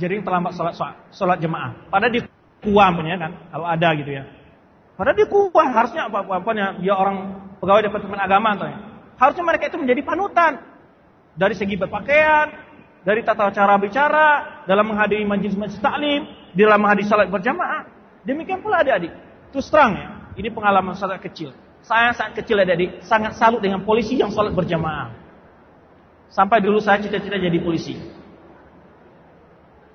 jadi terlambat sholat, sholat jemaah. Padahal di Kuah punya kan, kalau ada gitu ya. Padahal di Kuah harusnya apa apa dia orang pegawai departemen agama atau ya. Harusnya mereka itu menjadi panutan dari segi berpakaian, dari tata cara bicara, dalam menghadiri majlis-majlis taklim, dalam menghadiri salat berjamaah. Demikian pula adik-adik. Terus terang ya, ini pengalaman sangat kecil. Saya saat kecil ya adik, sangat salut dengan polisi yang sholat berjamaah. Sampai dulu saya cita-cita jadi polisi.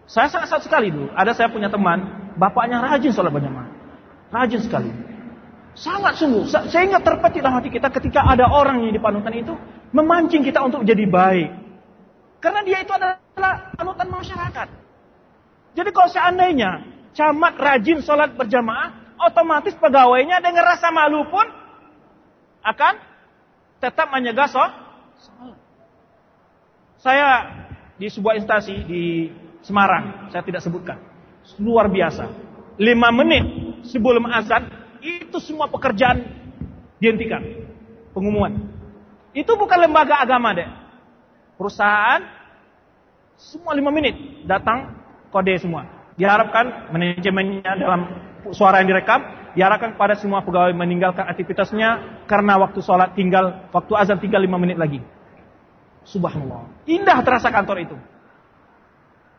Saya sangat salut sekali dulu. Ada saya punya teman, bapaknya rajin sholat berjamaah. Rajin sekali. Sangat sungguh. Sehingga terpetik dalam hati kita ketika ada orang yang dipanutan itu memancing kita untuk jadi baik. Karena dia itu adalah panutan masyarakat. Jadi kalau seandainya camat rajin sholat berjamaah, otomatis pegawainya dengan rasa malu pun akan tetap menyegah sholat. Saya di sebuah instansi di Semarang, saya tidak sebutkan. Luar biasa. Lima menit sebelum azan, itu semua pekerjaan dihentikan. Pengumuman. Itu bukan lembaga agama deh. Perusahaan, semua lima menit datang kode semua. Diharapkan manajemennya dalam suara yang direkam, diarahkan kepada semua pegawai meninggalkan aktivitasnya karena waktu sholat tinggal, waktu azan tinggal lima menit lagi. Subhanallah. Indah terasa kantor itu.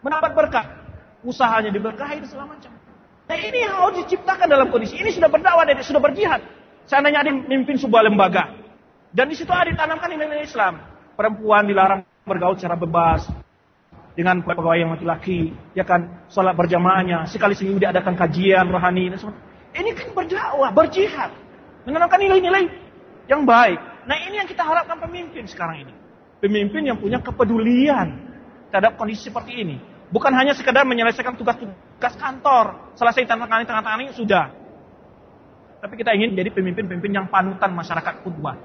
Mendapat berkah. Usahanya diberkahi dan segala macam. Nah ini yang harus diciptakan dalam kondisi. Ini sudah berdakwah dan sudah berjihad. Seandainya ada memimpin sebuah lembaga. Dan di situ ada ditanamkan nilai Islam. Perempuan dilarang bergaul secara bebas dengan pegawai yang laki-laki, ya kan, sholat berjamaahnya, sekali seminggu diadakan kajian rohani dan sebagainya. Ini kan berdakwah, berjihad, menanamkan nilai-nilai yang baik. Nah ini yang kita harapkan pemimpin sekarang ini. Pemimpin yang punya kepedulian terhadap kondisi seperti ini. Bukan hanya sekedar menyelesaikan tugas-tugas kantor, selesai tangan tangan ini sudah. Tapi kita ingin menjadi pemimpin-pemimpin yang panutan masyarakat khutbah.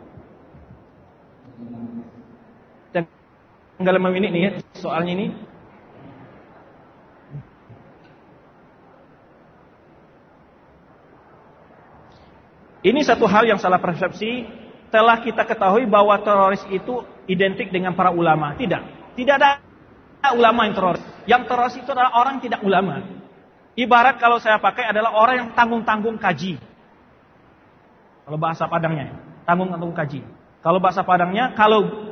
Tinggal lima menit nih ya soalnya ini. Ini satu hal yang salah persepsi. Telah kita ketahui bahwa teroris itu identik dengan para ulama. Tidak. Tidak ada ulama yang teroris. Yang teroris itu adalah orang yang tidak ulama. Ibarat kalau saya pakai adalah orang yang tanggung-tanggung kaji. Kalau bahasa Padangnya, tanggung-tanggung kaji. Kalau bahasa Padangnya, kalau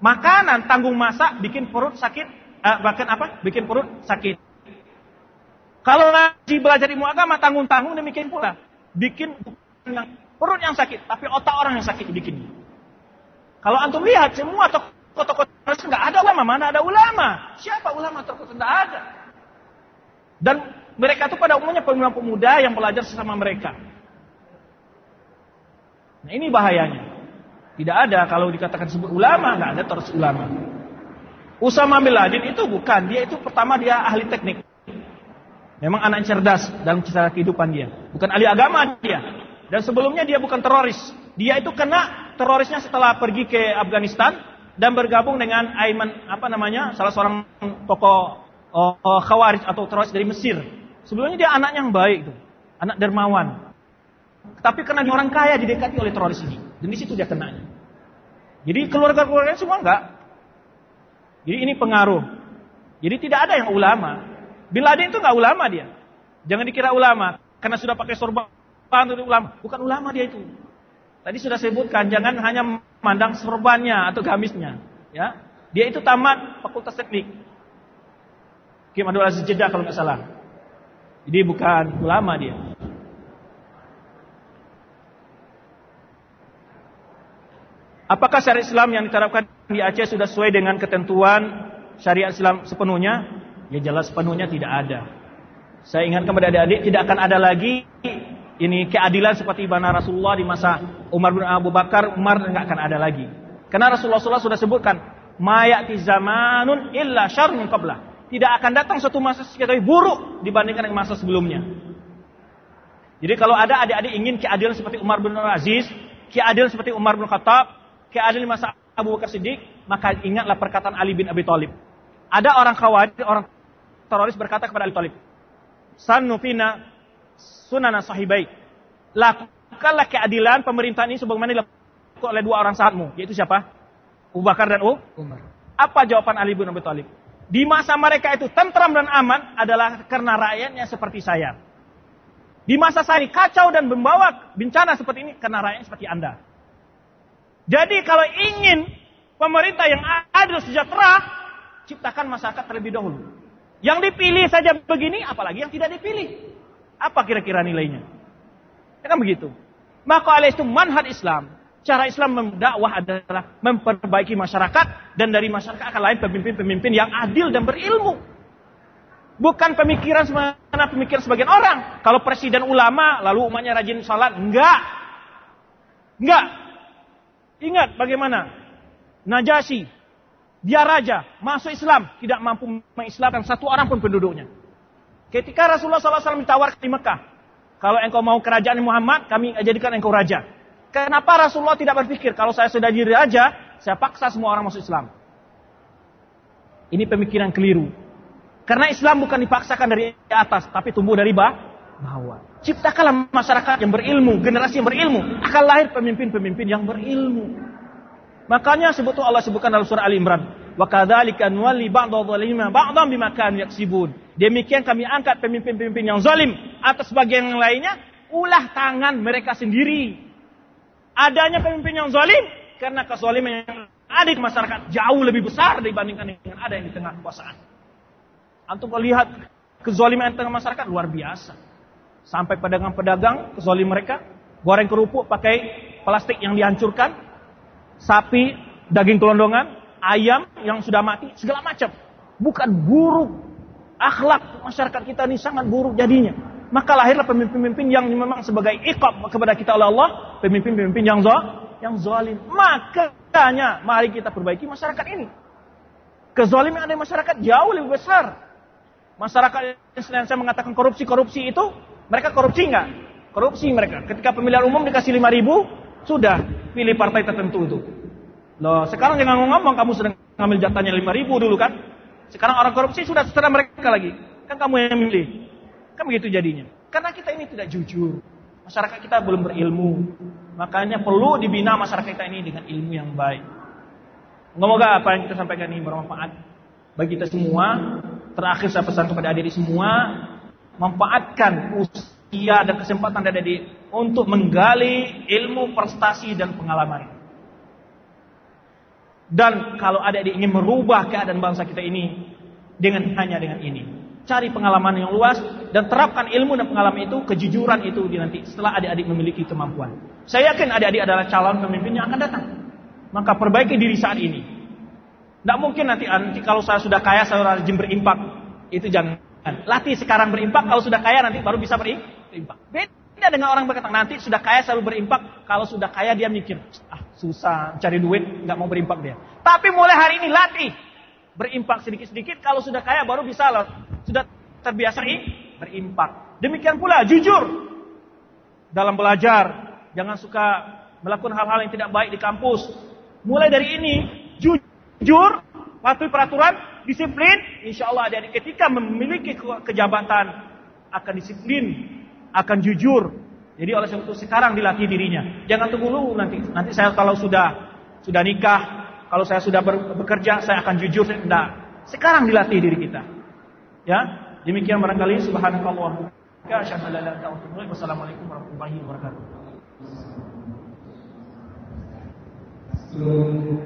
Makanan tanggung masak bikin perut sakit, eh, bahkan apa? Bikin perut sakit. Kalau ngaji belajar ilmu agama tanggung-tanggung demikian pula. Bikin perut yang sakit, tapi otak orang yang sakit bikin. Kalau antum lihat semua tokoh-tokoh nggak ada ulama, mana ada ulama? Siapa ulama tokoh tidak ada. Dan mereka itu pada umumnya pemuda-pemuda yang belajar sesama mereka. Nah ini bahayanya. Tidak ada kalau dikatakan sebut ulama, nggak ada terus ulama. Usama bin Laden itu bukan, dia itu pertama dia ahli teknik. Memang anak cerdas dalam cara kehidupan dia. Bukan ahli agama dia. Dan sebelumnya dia bukan teroris. Dia itu kena terorisnya setelah pergi ke Afghanistan dan bergabung dengan Aiman apa namanya salah seorang tokoh oh, oh, khawarij atau teroris dari Mesir. Sebelumnya dia anak yang baik tuh, anak dermawan. Tapi karena orang kaya didekati oleh teroris ini. Dan di situ dia kena. Jadi keluarga-keluarganya semua enggak. Jadi ini pengaruh. Jadi tidak ada yang ulama. Bin Laden itu enggak ulama dia. Jangan dikira ulama karena sudah pakai sorban ulama. Bukan ulama dia itu. Tadi sudah sebutkan jangan hanya memandang sorbannya atau gamisnya, ya. Dia itu tamat Fakultas Teknik. Kim Abdul Aziz Jeddah kalau nggak salah. Jadi bukan ulama dia. Apakah syariat Islam yang diterapkan di Aceh sudah sesuai dengan ketentuan syariat Islam sepenuhnya? Ya jelas sepenuhnya tidak ada. Saya ingat kepada adik-adik tidak akan ada lagi ini keadilan seperti mana Rasulullah di masa Umar bin Abu Bakar, Umar nggak akan ada lagi. Karena Rasulullah sudah sebutkan, mayati zamanun illa syarrun qablah. Tidak akan datang suatu masa sekali buruk dibandingkan dengan masa sebelumnya. Jadi kalau ada adik-adik ingin keadilan seperti Umar bin Aziz, keadilan seperti Umar bin Khattab, keadilan di masa Abu Bakar Siddiq, maka ingatlah perkataan Ali bin Abi Thalib. Ada orang khawatir, orang teroris berkata kepada Ali Thalib, Sanufina sunana sahibai. Lakukanlah keadilan pemerintahan ini sebagaimana dilakukan oleh dua orang sahabatmu, yaitu siapa? Abu Bakar dan Umar. Apa jawaban Ali bin Abi Thalib? Di masa mereka itu tentram dan aman adalah karena rakyatnya seperti saya. Di masa saya kacau dan membawa bencana seperti ini karena rakyatnya seperti Anda. Jadi kalau ingin pemerintah yang adil sejahtera, ciptakan masyarakat terlebih dahulu. Yang dipilih saja begini, apalagi yang tidak dipilih. Apa kira-kira nilainya? Ya kan begitu. Maka oleh itu manhaj Islam. Cara Islam mendakwah adalah memperbaiki masyarakat dan dari masyarakat akan lain pemimpin-pemimpin yang adil dan berilmu. Bukan pemikiran pemikiran sebagian orang. Kalau presiden ulama lalu umatnya rajin salat, enggak. Enggak. Ingat bagaimana Najasyi dia raja masuk Islam tidak mampu mengislamkan satu orang pun penduduknya. Ketika Rasulullah SAW ditawar di Mekah, kalau engkau mau kerajaan Muhammad, kami jadikan engkau raja. Kenapa Rasulullah tidak berpikir, kalau saya sudah jadi raja, saya paksa semua orang masuk Islam. Ini pemikiran keliru. Karena Islam bukan dipaksakan dari atas, tapi tumbuh dari bawah. Ciptakanlah masyarakat yang berilmu, generasi yang berilmu. Akan lahir pemimpin-pemimpin yang berilmu. Makanya sebetulnya Allah sebutkan dalam surah Al Imran, wa kadzalika nuwalli ba'dadh dhalima ba'dhan bima kanu yaksibun. Demikian kami angkat pemimpin-pemimpin yang zalim atas bagian yang lainnya, ulah tangan mereka sendiri. Adanya pemimpin yang zalim karena kezaliman yang ada di masyarakat jauh lebih besar dibandingkan dengan ada yang di tengah kekuasaan. Antum lihat kezaliman di tengah masyarakat luar biasa. Sampai pedagang-pedagang kezalim mereka goreng kerupuk pakai plastik yang dihancurkan, sapi, daging kelondongan, ayam yang sudah mati, segala macam. Bukan buruk. Akhlak masyarakat kita ini sangat buruk jadinya. Maka lahirlah pemimpin-pemimpin yang memang sebagai ikab kepada kita oleh Allah, pemimpin-pemimpin yang zo, yang zalim. Makanya mari kita perbaiki masyarakat ini. Kezaliman ada di masyarakat jauh lebih besar. Masyarakat yang saya mengatakan korupsi-korupsi itu, mereka korupsi enggak? Korupsi mereka. Ketika pemilihan umum dikasih 5 ribu, sudah pilih partai tertentu itu. Loh, sekarang jangan ngomong kamu sedang ngambil jatahnya 5 ribu dulu kan. Sekarang orang korupsi sudah terserah mereka lagi. Kan kamu yang milih. Kan begitu jadinya. Karena kita ini tidak jujur. Masyarakat kita belum berilmu. Makanya perlu dibina masyarakat kita ini dengan ilmu yang baik. Semoga apa yang kita sampaikan ini bermanfaat bagi kita semua. Terakhir saya pesan kepada adik-adik semua, manfaatkan usia dan kesempatan adik-adik untuk menggali ilmu, prestasi dan pengalaman. Dan kalau adik-adik ingin merubah keadaan bangsa kita ini dengan hanya dengan ini, cari pengalaman yang luas dan terapkan ilmu dan pengalaman itu, kejujuran itu di nanti setelah adik-adik memiliki kemampuan. Saya yakin adik-adik adalah calon pemimpin yang akan datang. Maka perbaiki diri saat ini. Tidak mungkin nanti, nanti kalau saya sudah kaya saya rajin berimpak. Itu jangan. Latih sekarang berimpak, kalau sudah kaya nanti baru bisa berimpak. Beda dengan orang berkata nanti sudah kaya selalu berimpak. Kalau sudah kaya dia mikir, ah susah cari duit, nggak mau berimpak dia. Tapi mulai hari ini latih berimpak sedikit-sedikit. Kalau sudah kaya baru bisa loh. Sudah terbiasa berimpak. Demikian pula jujur. dalam belajar, jangan suka melakukan hal-hal yang tidak baik di kampus. Mulai dari ini, jujur, patuhi peraturan, disiplin, insya Allah adik-adik ketika memiliki kejabatan akan disiplin, akan jujur. Jadi oleh sebab itu sekarang dilatih dirinya. Jangan tunggu dulu nanti. Nanti saya kalau sudah sudah nikah, kalau saya sudah bekerja, saya akan jujur. Tidak. Sekarang dilatih diri kita. Ya. Demikian barangkali Subhanallah Wassalamualaikum warahmatullahi wabarakatuh. Sebelum